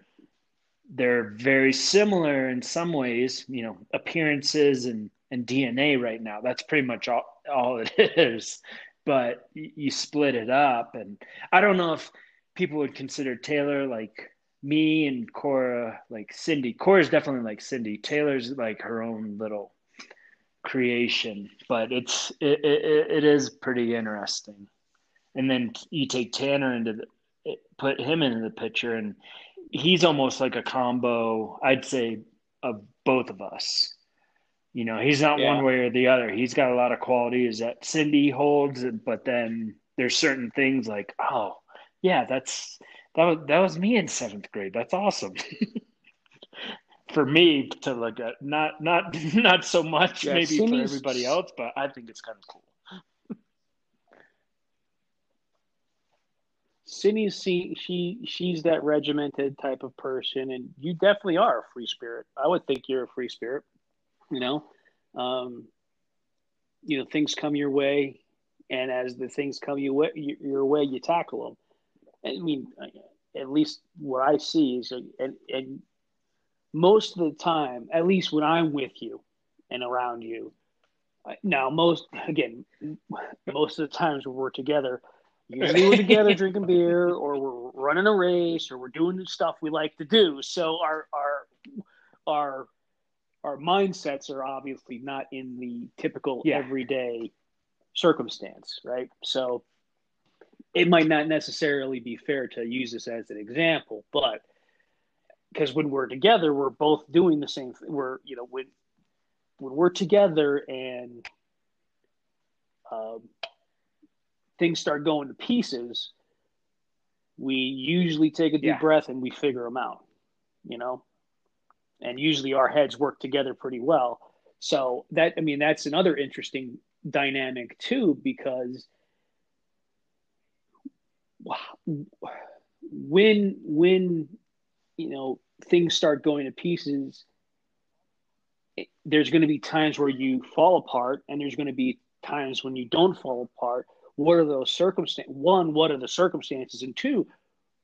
they're very similar in some ways, you know, appearances and and DNA right now. That's pretty much all all it is. But you split it up, and I don't know if people would consider Taylor like me and Cora, like Cindy. Cora's definitely like Cindy. Taylor's like her own little creation, but it's it, it, it is pretty interesting. And then you take Tanner into the put him into the picture, and he's almost like a combo. I'd say of both of us. You know, he's not yeah. one way or the other. He's got a lot of qualities that Cindy holds, but then there's certain things like, oh, yeah, that's that was that was me in seventh grade. That's awesome. for me to look at, not not not so much yeah, maybe for everybody else, but I think it's kind of cool. Cindy's she, she she's that regimented type of person, and you definitely are a free spirit. I would think you're a free spirit. You know, um, you know things come your way, and as the things come way, your way, you tackle them. I mean, at least what I see is, and, and most of the time, at least when I'm with you and around you, now most again, most of the times when we're together, usually we're together drinking beer, or we're running a race, or we're doing the stuff we like to do. So our our our our mindsets are obviously not in the typical yeah. everyday circumstance, right? So it might not necessarily be fair to use this as an example, but because when we're together, we're both doing the same thing. We're, you know, when when we're together and um, things start going to pieces, we usually take a deep yeah. breath and we figure them out, you know, and usually our heads work together pretty well. So that, I mean, that's another interesting dynamic too, because when when you know things start going to pieces it, there's going to be times where you fall apart and there's going to be times when you don't fall apart. What are those circumstances one what are the circumstances? And two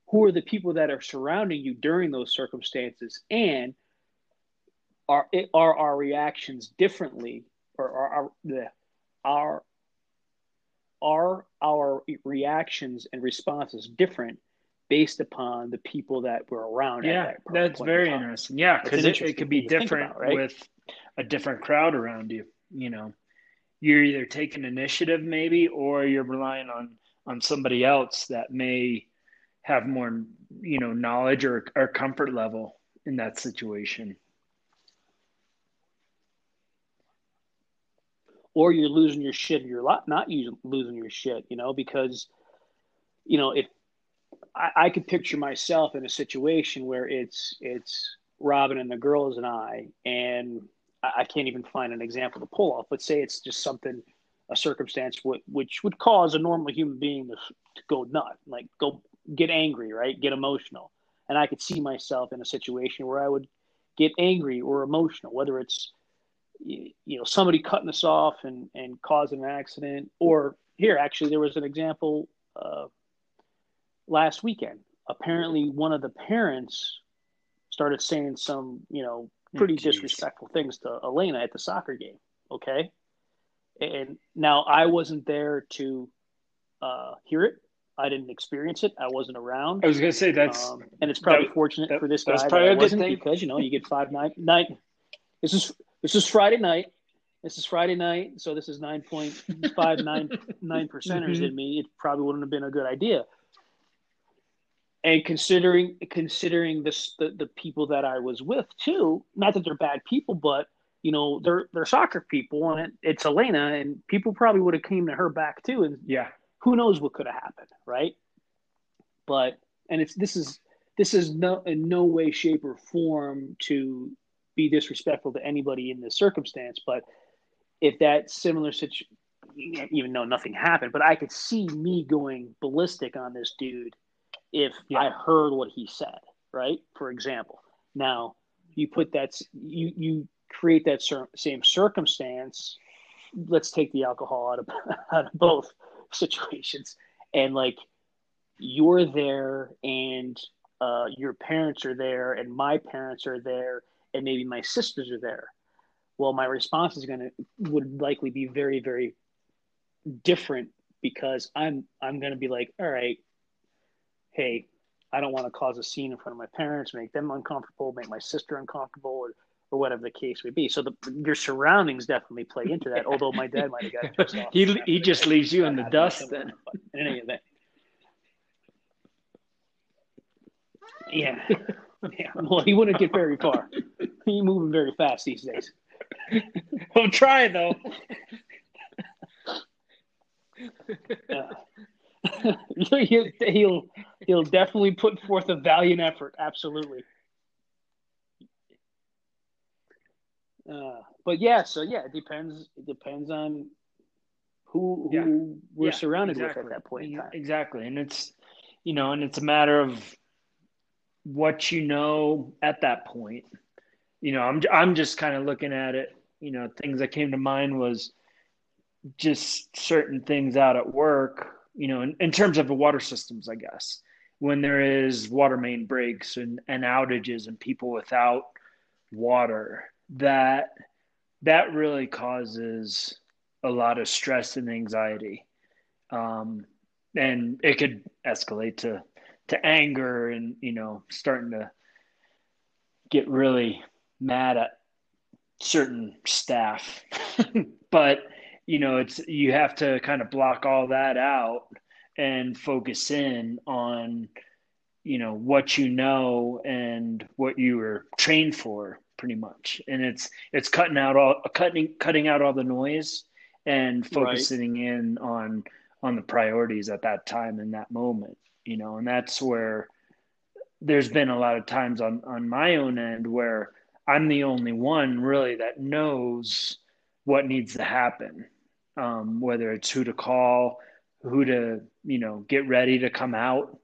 who are the people that are surrounding you during those circumstances? And are are our reactions differently or are our, our are our reactions and responses different based upon the people that we're around? Yeah, that that's very interesting. Yeah, because it, it could be different about, right? with a different crowd around you. You know, you're either taking initiative maybe, or you're relying on on somebody else that may have more, you know, knowledge or, or comfort level in that situation. Or you're losing your shit. You're not losing your shit, you know, because you know if I, I could picture myself in a situation where it's it's Robin and the girls and I, and I, I can't even find an example to pull off. But say it's just something, a circumstance w- which would cause a normal human being to, to go nut, like go get angry, right? Get emotional. and I could see myself in a situation where I would get angry or emotional, whether it's you know somebody cutting us off and and causing an accident, or here actually there was an example uh, last weekend. Apparently, one of the parents started saying some you know pretty oh, disrespectful things to Elena at the soccer game. Okay, and now I wasn't there to uh, hear it. I didn't experience it. I wasn't around. I was going to say that's, um, and it's probably that, fortunate that, for this guy that I wasn't because you know you get five nine night. This is this is Friday night. This is Friday night, so this is nine point five nine nine percenters mm-hmm. in me. It probably wouldn't have been a good idea. And considering considering this the, the people that I was with too, not that they're bad people, but you know they're they're soccer people, and it, it's Elena, and people probably would have came to her back too, and yeah, who knows what could have happened, right? But and it's this is this is no in no way, shape, or form to be disrespectful to anybody in this circumstance. But if that similar situation, even though nothing happened, but I could see me going ballistic on this dude if yeah. I heard what he said, right? For example, now you put that you you create that same circumstance. Let's take the alcohol out of out of both situations and like you're there and uh, your parents are there and my parents are there and maybe my sisters are there well my response is going to would likely be very very different because i'm i'm going to be like all right hey i don't want to cause a scene in front of my parents make them uncomfortable make my sister uncomfortable or or whatever the case may be. So the, your surroundings definitely play into that. Although my dad might have got he he just leaves you in the dust then. In any event, yeah, yeah. Well, he wouldn't get very far. He's moving very fast these days. I'm trying though. Uh, he'll, he'll he'll definitely put forth a valiant effort. Absolutely. Uh, but yeah, so yeah, it depends. It depends on who who yeah. we're yeah, surrounded exactly. with at that point in time. Exactly, and it's you know, and it's a matter of what you know at that point. You know, I'm I'm just kind of looking at it. You know, things that came to mind was just certain things out at work. You know, in, in terms of the water systems, I guess when there is water main breaks and, and outages and people without water that that really causes a lot of stress and anxiety um, and it could escalate to to anger and you know starting to get really mad at certain staff. But you know it's you have to kind of block all that out and focus in on you know what you know and what you were trained for pretty much. And it's it's cutting out all cutting cutting out all the noise and focusing right. in on on the priorities at that time in that moment you know and that's where there's been a lot of times on on my own end where i'm the only one really that knows what needs to happen um, whether it's who to call who to you know get ready to come out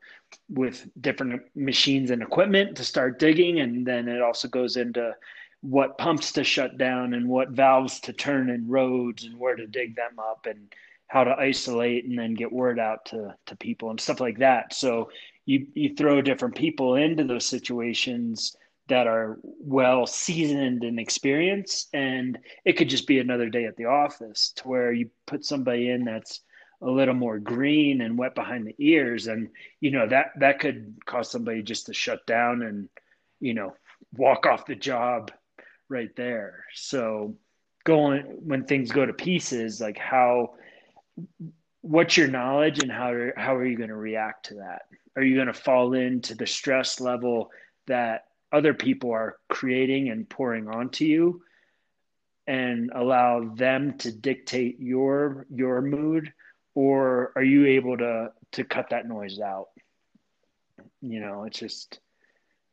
with different machines and equipment to start digging. And then it also goes into what pumps to shut down and what valves to turn in roads and where to dig them up. And how to isolate and then get word out to, to people and stuff like that. So you you throw different people into those situations that are well seasoned and experienced and it could just be another day at the office to where you put somebody in that's a little more green and wet behind the ears and you know that that could cause somebody just to shut down and you know walk off the job right there. So going when things go to pieces like how what's your knowledge and how are, how are you going to react to that? Are you going to fall into the stress level that other people are creating and pouring onto you and allow them to dictate your your mood? Or are you able to to cut that noise out? You know it's just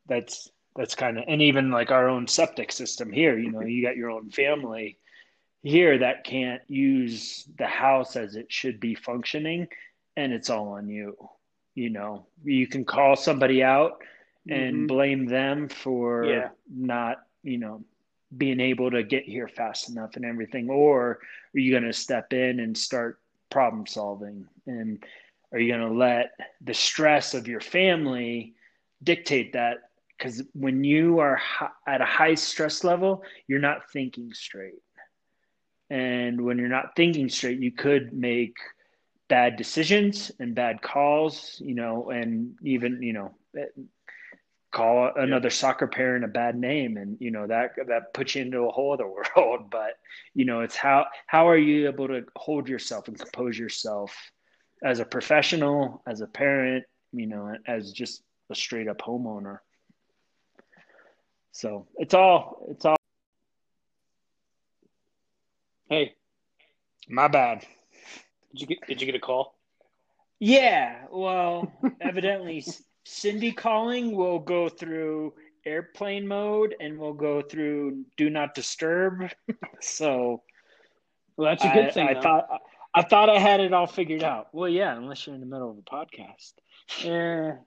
that's that's kind of and even like our own septic system here you know you got your own family here that can't use the house as it should be functioning and it's all on you you know you can call somebody out and Mhm. blame them for Yeah. not, you know, being able to get here fast enough and everything? Or are you going to step in and start problem solving? And are you going to let the stress of your family dictate that? Because when you are at a high stress level, you're not thinking straight. And when you're not thinking straight, you could make bad decisions and bad calls, you know, and even, you know, call another soccer parent a bad name. And you know that that puts you into a whole other world. But you know it's how how are you able to hold yourself and compose yourself as a professional as a parent you know as just a straight up homeowner? So it's all it's all Hey, my bad did you get did you get a call? Yeah, well, evidently Cindy calling will go through airplane mode and we'll go through do not disturb. so Well, that's a good I, thing. I though. thought I thought I had it all figured out. Well, yeah, unless you're in the middle of a podcast. Yeah.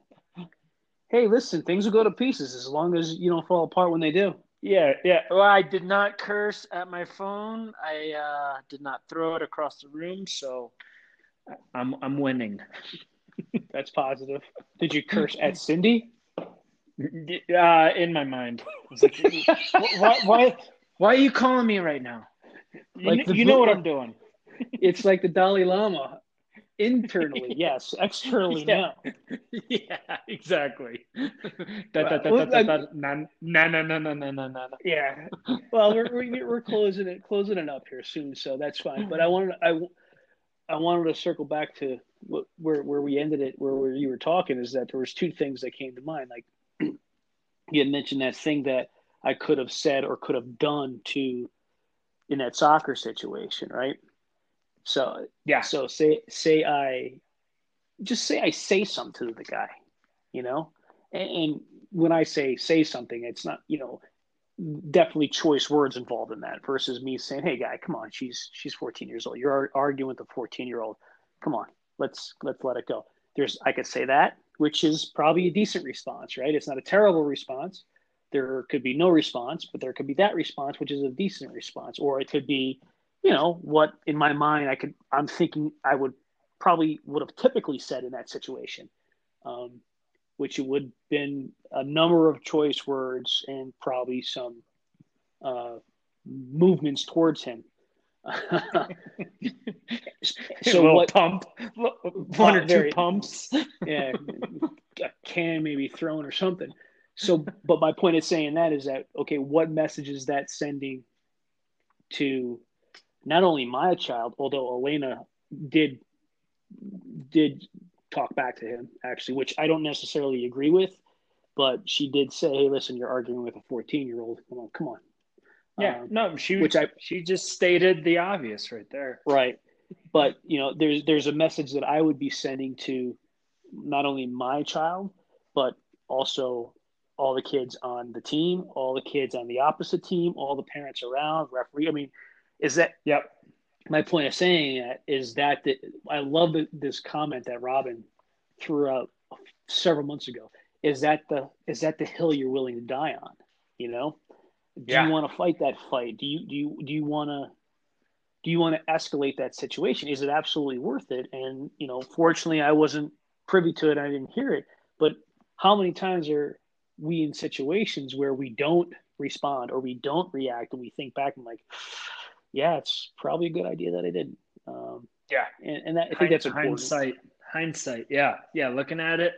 Hey, listen, things will go to pieces as long as you don't fall apart when they do. Yeah, yeah. Well, I did not curse at my phone. I uh, did not throw it across the room, so I'm I'm winning. That's positive. Did you curse at Cindy? Uh, in my mind, like, why, why, why are you calling me right now? You, Like the you know what I'm doing. It's like the Dalai Lama internally yes. Externally no. Yeah exactly. Yeah. Well we're, we're, we're closing it closing it up here soon so that's fine. But i wanted i i wanted to circle back to what, where where we ended it where, where you were talking is that there was two things that came to mind. Like you had mentioned that thing that i could have said or could have done to in that soccer situation right? So Yeah. so say say I just say I say something to the guy, you know, and, and when I say say something, it's not you know definitely choice words involved in that versus me saying, "Hey, guy, come on, she's she's 14 years old. You're arguing with a 14 year old. Come on, let's let's let it go." There's I could say that, which is probably a decent response, right? It's not a terrible response. There could be no response, but there could be that response, which is a decent response, or it could be, you know, what in my mind I could I'm thinking I would probably would have typically said in that situation. Um, which it would have been a number of choice words and probably some uh, movements towards him. So what? pump, one or two very- pumps. Yeah, a can maybe thrown or something. So, but my point of saying that is that okay, what message is that sending to not only my child, although Elena did did talk back to him actually, which I don't necessarily agree with, but she did say, "Hey, listen, you're arguing with a 14 year old. Come on, come on." Yeah, Um, no, she which I- she just stated the obvious right there. right. But you know, there's there's a message that I would be sending to not only my child, but also all the kids on the team, all the kids on the opposite team, all the parents around, referee. I mean, is that Yep. my point of saying that is that the, I love the, this comment that Robin threw out several months ago. Is that the is that the hill you're willing to die on? You know, do Yeah. you want to fight that fight? Do you do you do you want to do you want to escalate that situation? Is it absolutely worth it? And you know, fortunately, I wasn't privy to it. I didn't hear it. But how many times are we in situations where we don't respond or we don't react and we think back and like, yeah, it's probably a good idea that I didn't. Um, Yeah. and, and that, I think that's important. hindsight. Hindsight. Yeah. Yeah. Looking at it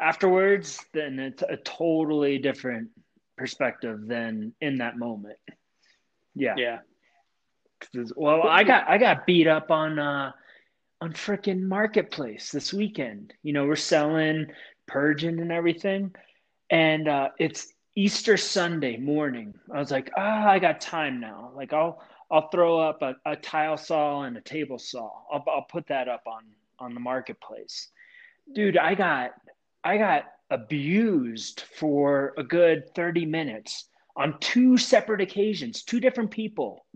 afterwards, then it's a totally different perspective than in that moment. Yeah. yeah. Well, I got I got beat up on uh on freaking marketplace this weekend. You know, we're selling purging and everything, and uh, it's Easter Sunday morning. I was like, ah, I got time now. Like I'll I'll throw up a, a tile saw and a table saw. I'll I'll put that up on on the marketplace. Dude, I got I got abused for a good 30 minutes on two separate occasions, two different people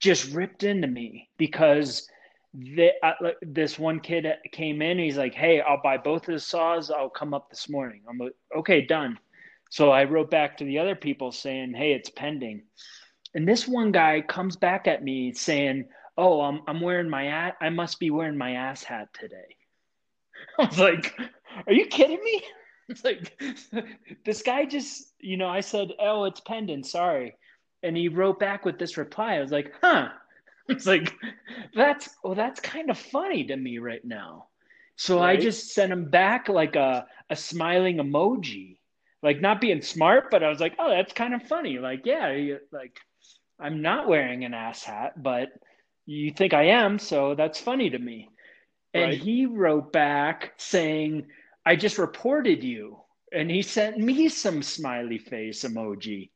just ripped into me because they, uh, this one kid came in. He's like, "Hey, I'll buy both of the saws. I'll come up this morning." I'm like, "Okay, done." So I wrote back to the other people saying, "Hey, it's pending." And this one guy comes back at me saying, "Oh, I'm I'm wearing my at I must be wearing my ass hat today." I was like, "Are you kidding me?" It's like this guy just, you know, I said, "Oh, it's pending. Sorry," and he wrote back with this reply. I was like, "Huh." It's like that's well, that's kind of funny to me right now. So right. I just sent him back like a a smiling emoji, like not being smart, but I was like, "Oh, that's kind of funny." Like, yeah, like I'm not wearing an ass hat, but you think I am, so that's funny to me. And right. he wrote back saying, I just reported you. And he sent me some smiley face emoji.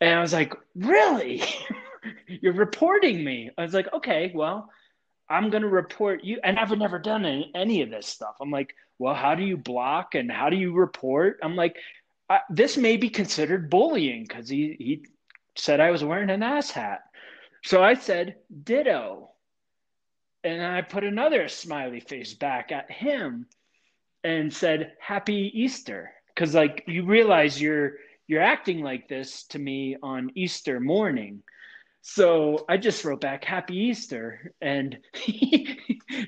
And I was like, Really? You're reporting me? I was like, Okay, well, I'm going to report you. And I've never done any, any, of this stuff. I'm like, Well, how do you block and how do you report? I'm like, this may be considered bullying because he, he said I was wearing an ass hat. So I said, Ditto. And I put another smiley face back at him and said happy easter because like you realize you're you're acting like this to me on easter morning so i just wrote back happy easter and he,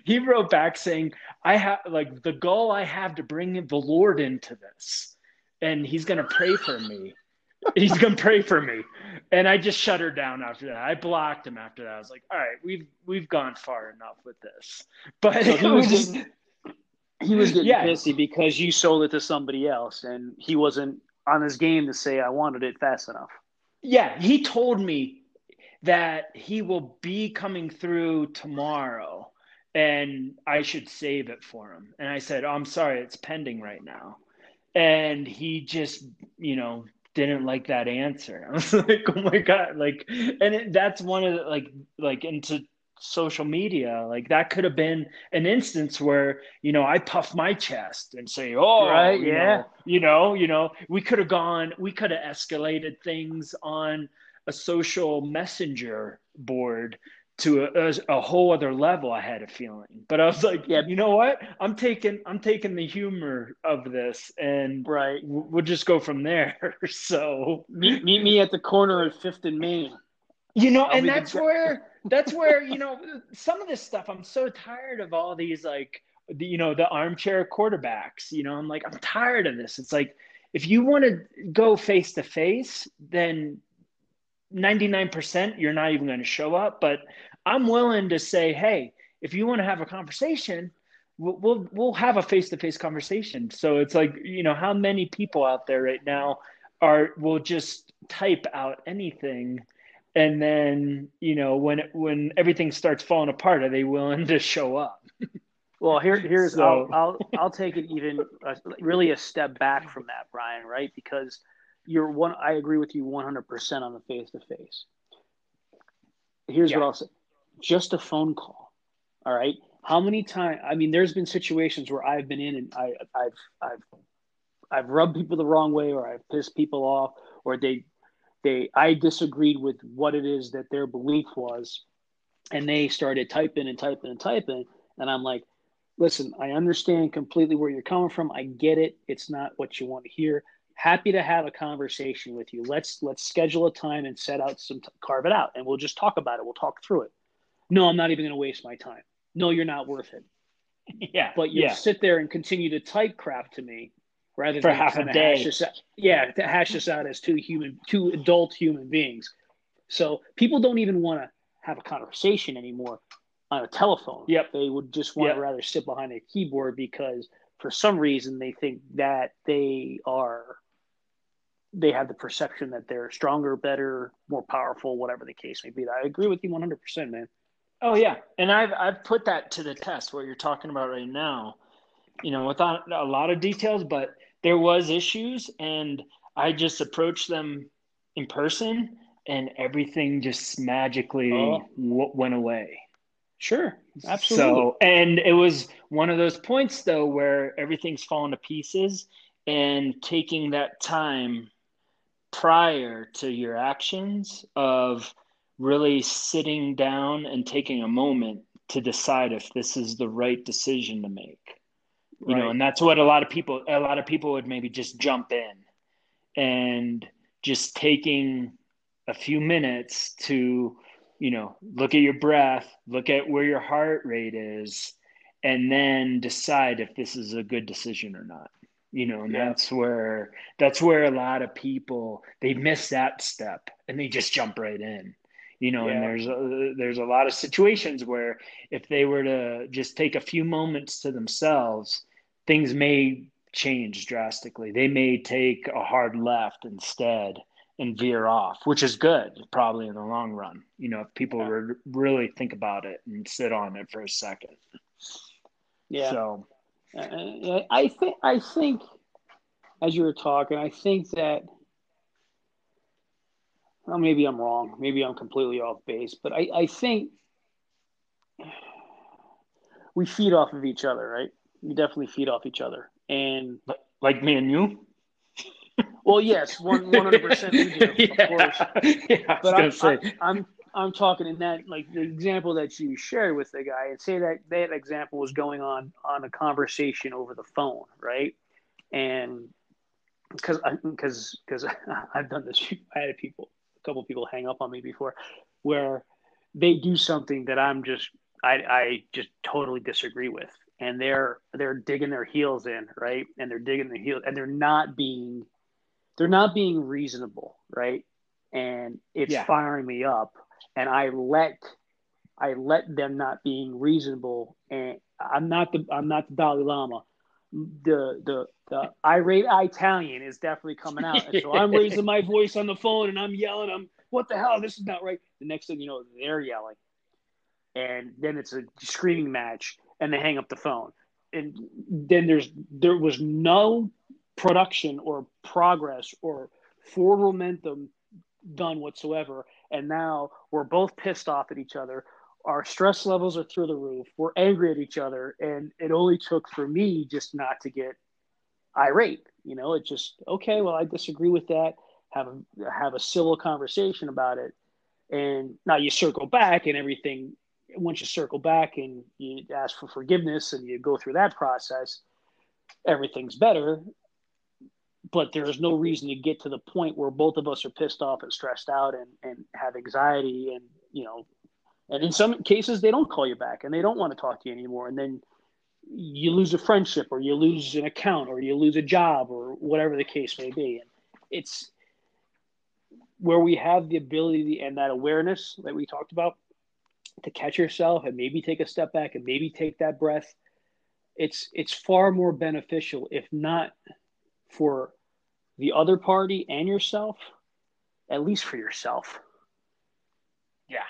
he wrote back saying i have like the goal i have to bring the lord into this and he's going to pray for me he's going to pray for me and i just shut her down after that i blocked him after that i was like all right we've we've gone far enough with this but so he was, just, he was getting yes. pissy because you sold it to somebody else and he wasn't on his game to say I wanted it fast enough. Yeah, he told me that he will be coming through tomorrow and I should save it for him. And I said, oh, I'm sorry, it's pending right now. And he just, you know, didn't like that answer. I was like, oh my God. Like, and it, that's one of the, like, like, into social media like that could have been an instance where you know i puff my chest and say oh right you yeah know, you know you know we could have gone we could have escalated things on a social messenger board to a, a, whole other level i had a feeling but i was like yeah you know what i'm taking i'm taking the humor of this and right we'll just go from there so meet, meet me at the corner of fifth and main you know, I'll and that's the... where that's where you know some of this stuff. I'm so tired of all these like the, you know the armchair quarterbacks. You know, I'm like I'm tired of this. It's like if you want to go face to face, then 99% you're not even going to show up. But I'm willing to say, hey, if you want to have a conversation, we'll we'll, we'll have a face to face conversation. So it's like you know how many people out there right now are will just type out anything and then you know when when everything starts falling apart are they willing to show up well here here's so. I'll, I'll i'll take it even uh, really a step back from that brian right because you're one i agree with you 100% on the face to face here's yeah. what i'll say just a phone call all right how many times i mean there's been situations where i've been in and i i've i've i've rubbed people the wrong way or i've pissed people off or they they I disagreed with what it is that their belief was, and they started typing and typing and typing, and I'm like, listen, I understand completely where you're coming from. I get it. It's not what you want to hear. Happy to have a conversation with you. Let's let's schedule a time and set out some carve it out, and we'll just talk about it. We'll talk through it. No, I'm not even going to waste my time. No, you're not worth it. yeah, but you yeah. sit there and continue to type crap to me rather for than half a day. Hash out, yeah, to hash this out as two human, two adult human beings. So people don't even want to have a conversation anymore on a telephone. Yep. They would just want yep. to rather sit behind a keyboard because for some reason they think that they are they have the perception that they're stronger, better, more powerful, whatever the case may be. I agree with you 100%, man. Oh yeah, and I've I've put that to the test. What you're talking about right now, you know, without a lot of details, but there was issues and I just approached them in person and everything just magically oh. w- went away. Sure, absolutely. So, and it was one of those points though where everything's falling to pieces and taking that time prior to your actions of really sitting down and taking a moment to decide if this is the right decision to make you right. know and that's what a lot of people a lot of people would maybe just jump in and just taking a few minutes to you know look at your breath look at where your heart rate is and then decide if this is a good decision or not you know and yeah. that's where that's where a lot of people they miss that step and they just jump right in you know yeah. and there's a, there's a lot of situations where if they were to just take a few moments to themselves things may change drastically they may take a hard left instead and veer off which is good probably in the long run you know if people yeah. re- really think about it and sit on it for a second yeah so i think i think as you were talking i think that well, maybe I'm wrong. Maybe I'm completely off base, but I, I think we feed off of each other, right? We definitely feed off each other, and like me and you. Well, yes, one hundred percent we do, yeah. of course. Yeah, but I'm, I'm, I'm I'm talking in that like the example that you shared with the guy, and say that that example was going on on a conversation over the phone, right? And because because because I've done this, I had people a couple people hang up on me before, where they do something that I'm just I, I just totally disagree with, and they're they're digging their heels in, right? And they're digging their heels, and they're not being they're not being reasonable, right? And it's yeah. firing me up, and I let I let them not being reasonable, and I'm not the I'm not the Dalai Lama. The the the irate Italian is definitely coming out. And so I'm raising my voice on the phone and I'm yelling, I'm what the hell? This is not right. The next thing you know, they're yelling. And then it's a screaming match and they hang up the phone. And then there's there was no production or progress or forward momentum done whatsoever. And now we're both pissed off at each other. Our stress levels are through the roof. We're angry at each other. And it only took for me just not to get irate. You know, it just okay. Well, I disagree with that. Have a have a civil conversation about it, and now you circle back and everything. Once you circle back and you ask for forgiveness and you go through that process, everything's better. But there is no reason to get to the point where both of us are pissed off and stressed out and, and have anxiety and you know, and in some cases they don't call you back and they don't want to talk to you anymore, and then you lose a friendship or you lose an account or you lose a job or whatever the case may be. And it's where we have the ability and that awareness that we talked about to catch yourself and maybe take a step back and maybe take that breath. It's it's far more beneficial, if not for the other party and yourself, at least for yourself. Yeah,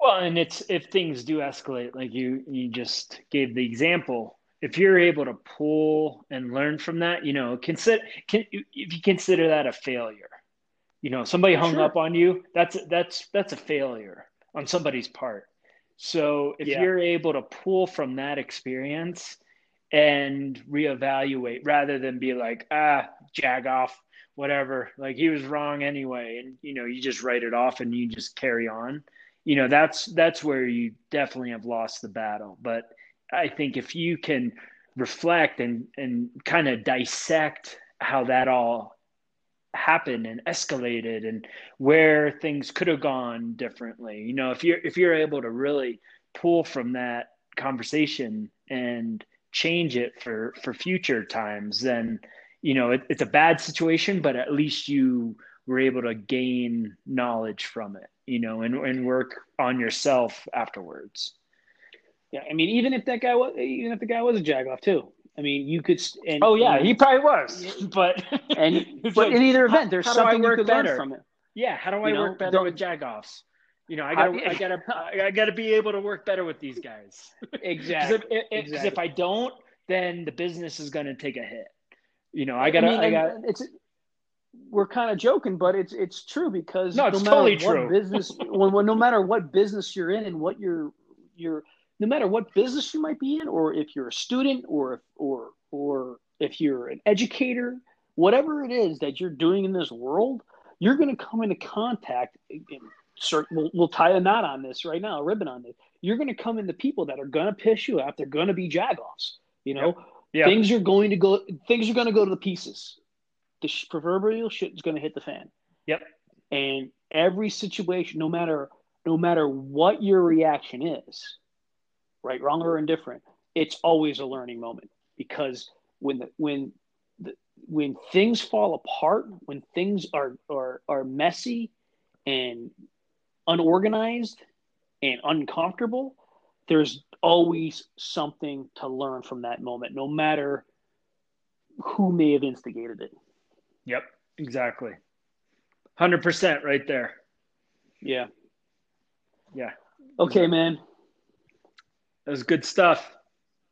well, and it's if things do escalate, like you you just gave the example. If you're able to pull and learn from that, you know, consider can, if you consider that a failure, you know, somebody hung sure. up on you, that's that's that's a failure on somebody's part. So if yeah. you're able to pull from that experience and reevaluate rather than be like, ah, jag off, whatever, like he was wrong anyway, and you know, you just write it off and you just carry on. You know that's that's where you definitely have lost the battle. But i think if you can reflect and and kind of dissect how that all happened and escalated and where things could have gone differently you know if you're if you're able to really pull from that conversation and change it for for future times then you know it, it's a bad situation but at least you were able to gain knowledge from it you know, and, and work on yourself afterwards. Yeah, I mean, even if that guy was, even if the guy was a jagoff too, I mean, you could. And, oh yeah, and, he probably was, but and but like, in either event, there's something you could better? learn from it. Yeah, how do I you work better with jagoffs? You know, I gotta, I, gotta, I gotta be able to work better with these guys. Exactly. Because if, exactly. if, I don't, then the business is going to take a hit. You know, I gotta, I, mean, I got. It's we're kind of joking, but it's it's true because no, it's no totally true. business when, when no matter what business you're in and what you're you're no matter what business you might be in, or if you're a student, or if or or if you're an educator, whatever it is that you're doing in this world, you're going to come into contact we'll, we'll tie a knot on this right now, a ribbon on this. You're going to come into people that are going to piss you off. They're going to be jagoffs. You know, Yeah. things are going to go. Things are going to go to the pieces. The sh- proverbial shit is going to hit the fan. Yep. And every situation, no matter no matter what your reaction is, right, wrong or indifferent, it's always a learning moment because when the when the, when things fall apart, when things are are are messy and unorganized and uncomfortable, there's always something to learn from that moment, no matter who may have instigated it. Yep, exactly. 100% right there. Yeah. Yeah. Okay, man. That was good stuff.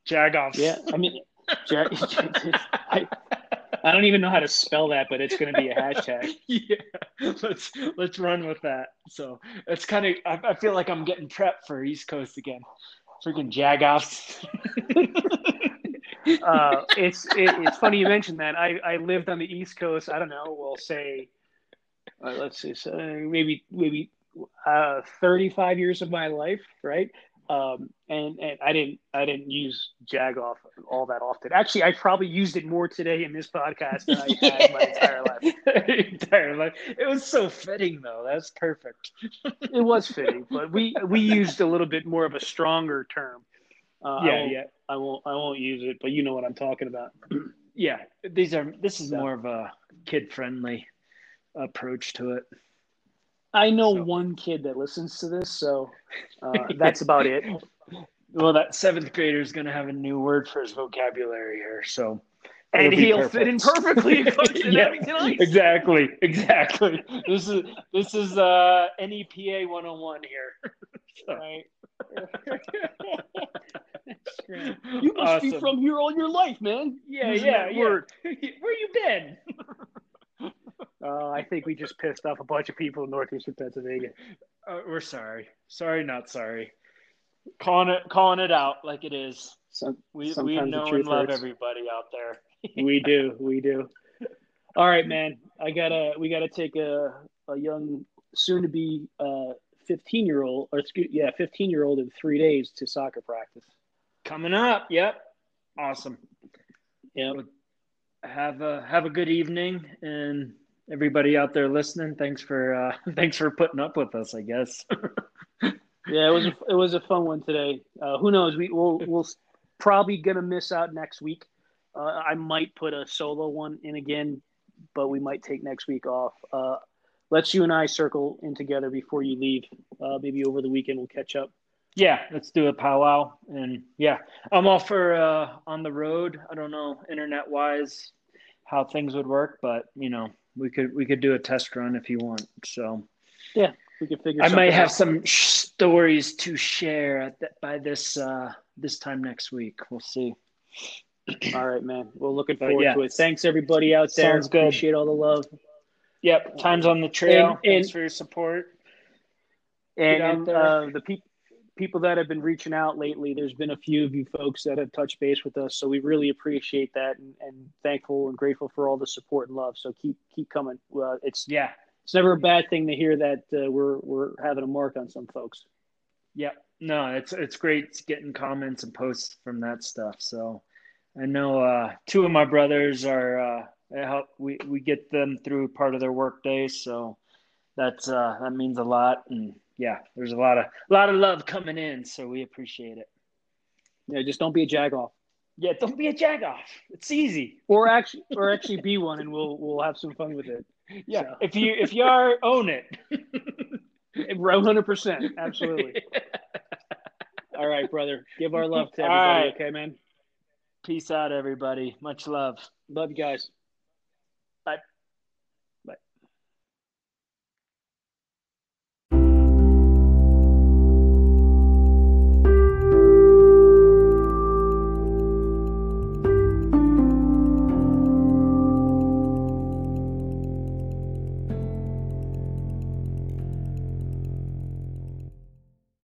Jagoffs. Yeah. I mean, I, I don't even know how to spell that, but it's going to be a hashtag. yeah. Let's let's run with that. So it's kind of I, I feel like I'm getting prepped for East Coast again. Freaking Jagoffs. Uh, it's it, it's funny you mentioned that. I, I lived on the East Coast. I don't know. We'll say, uh, let's see, so maybe maybe uh, 35 years of my life, right? Um, and and I didn't I didn't use Jagoff all that often. Actually, I probably used it more today in this podcast than I had my entire life. entire life. It was so fitting though. That's perfect. It was fitting, but we we used a little bit more of a stronger term. Uh, yeah, won't, yeah. I won't I won't use it, but you know what I'm talking about. Yeah. These are this is Yeah. more of a kid friendly approach to it. I know So- one kid that listens to this, so uh, that's about it. Well, that seventh grader is going to have a new word for his vocabulary here, so And he'll fit in perfectly Yeah, exactly, exactly. This is this is uh, NEPA 101 here. So- Right. You must be from here all your life, man. yeah, using yeah, yeah. word. Where you been? Uh, I think we just pissed off a bunch of people in northeastern Pennsylvania. Uh, we're sorry. Sorry, not sorry. Calling it calling it out like it is. Some, We we know and love hurts. everybody out there. we do, we do. All right, man. I gotta, we gotta take a a young, soon to be uh, fifteen year old, or excuse, yeah, fifteen year old in three days to soccer practice. Coming up. Yep. Awesome. Yeah. Have a have a good evening and everybody out there listening. Thanks for uh, thanks for putting up with us. I guess. Yeah, it was a, it was a fun one today. Uh, who knows? We will we'll probably gonna miss out next week. Uh, I might put a solo one in again, but we might take next week off. Uh, let's you and I circle in together before you leave. Uh, maybe over the weekend we'll catch up. yeah, let's do a powwow. And yeah, I'm all for uh, on the road. I don't know internet wise how things would work, but you know we could we could do a test run if you want. So yeah, We could figure. I might have out. some sh- stories to share at the, by this uh, this time next week. We'll see. All right, man. Well, looking forward yeah. to it. Thanks everybody out there. Sounds good. Appreciate all the love. Yep, time's on the trail. And- Thanks and- for your support. And, and uh, the people people that have been reaching out lately, there's been a few of you folks that have touched base with us, so we really appreciate that and, and thankful and grateful for all the support and love. So keep keep coming. Uh, it's Yeah, it's never a bad thing to hear that uh, we're we're having a mark on some folks. Yeah, No, it's it's great getting comments and posts from that stuff. So I know uh, two of my brothers are uh, help we, we get them through part of their work day, so that's uh, that means a lot. And yeah, there's a lot of a lot of love coming in, so we appreciate it. Yeah, just don't be a jagoff, Yeah, don't be a jagoff. It's easy. or actually or actually be one, and we'll we'll have some fun with it. Yeah, So. if you if you are own it. One hundred percent, absolutely. All right, brother. Give our love to everybody. right. Okay, man. Peace out, everybody. Much love. Love you guys.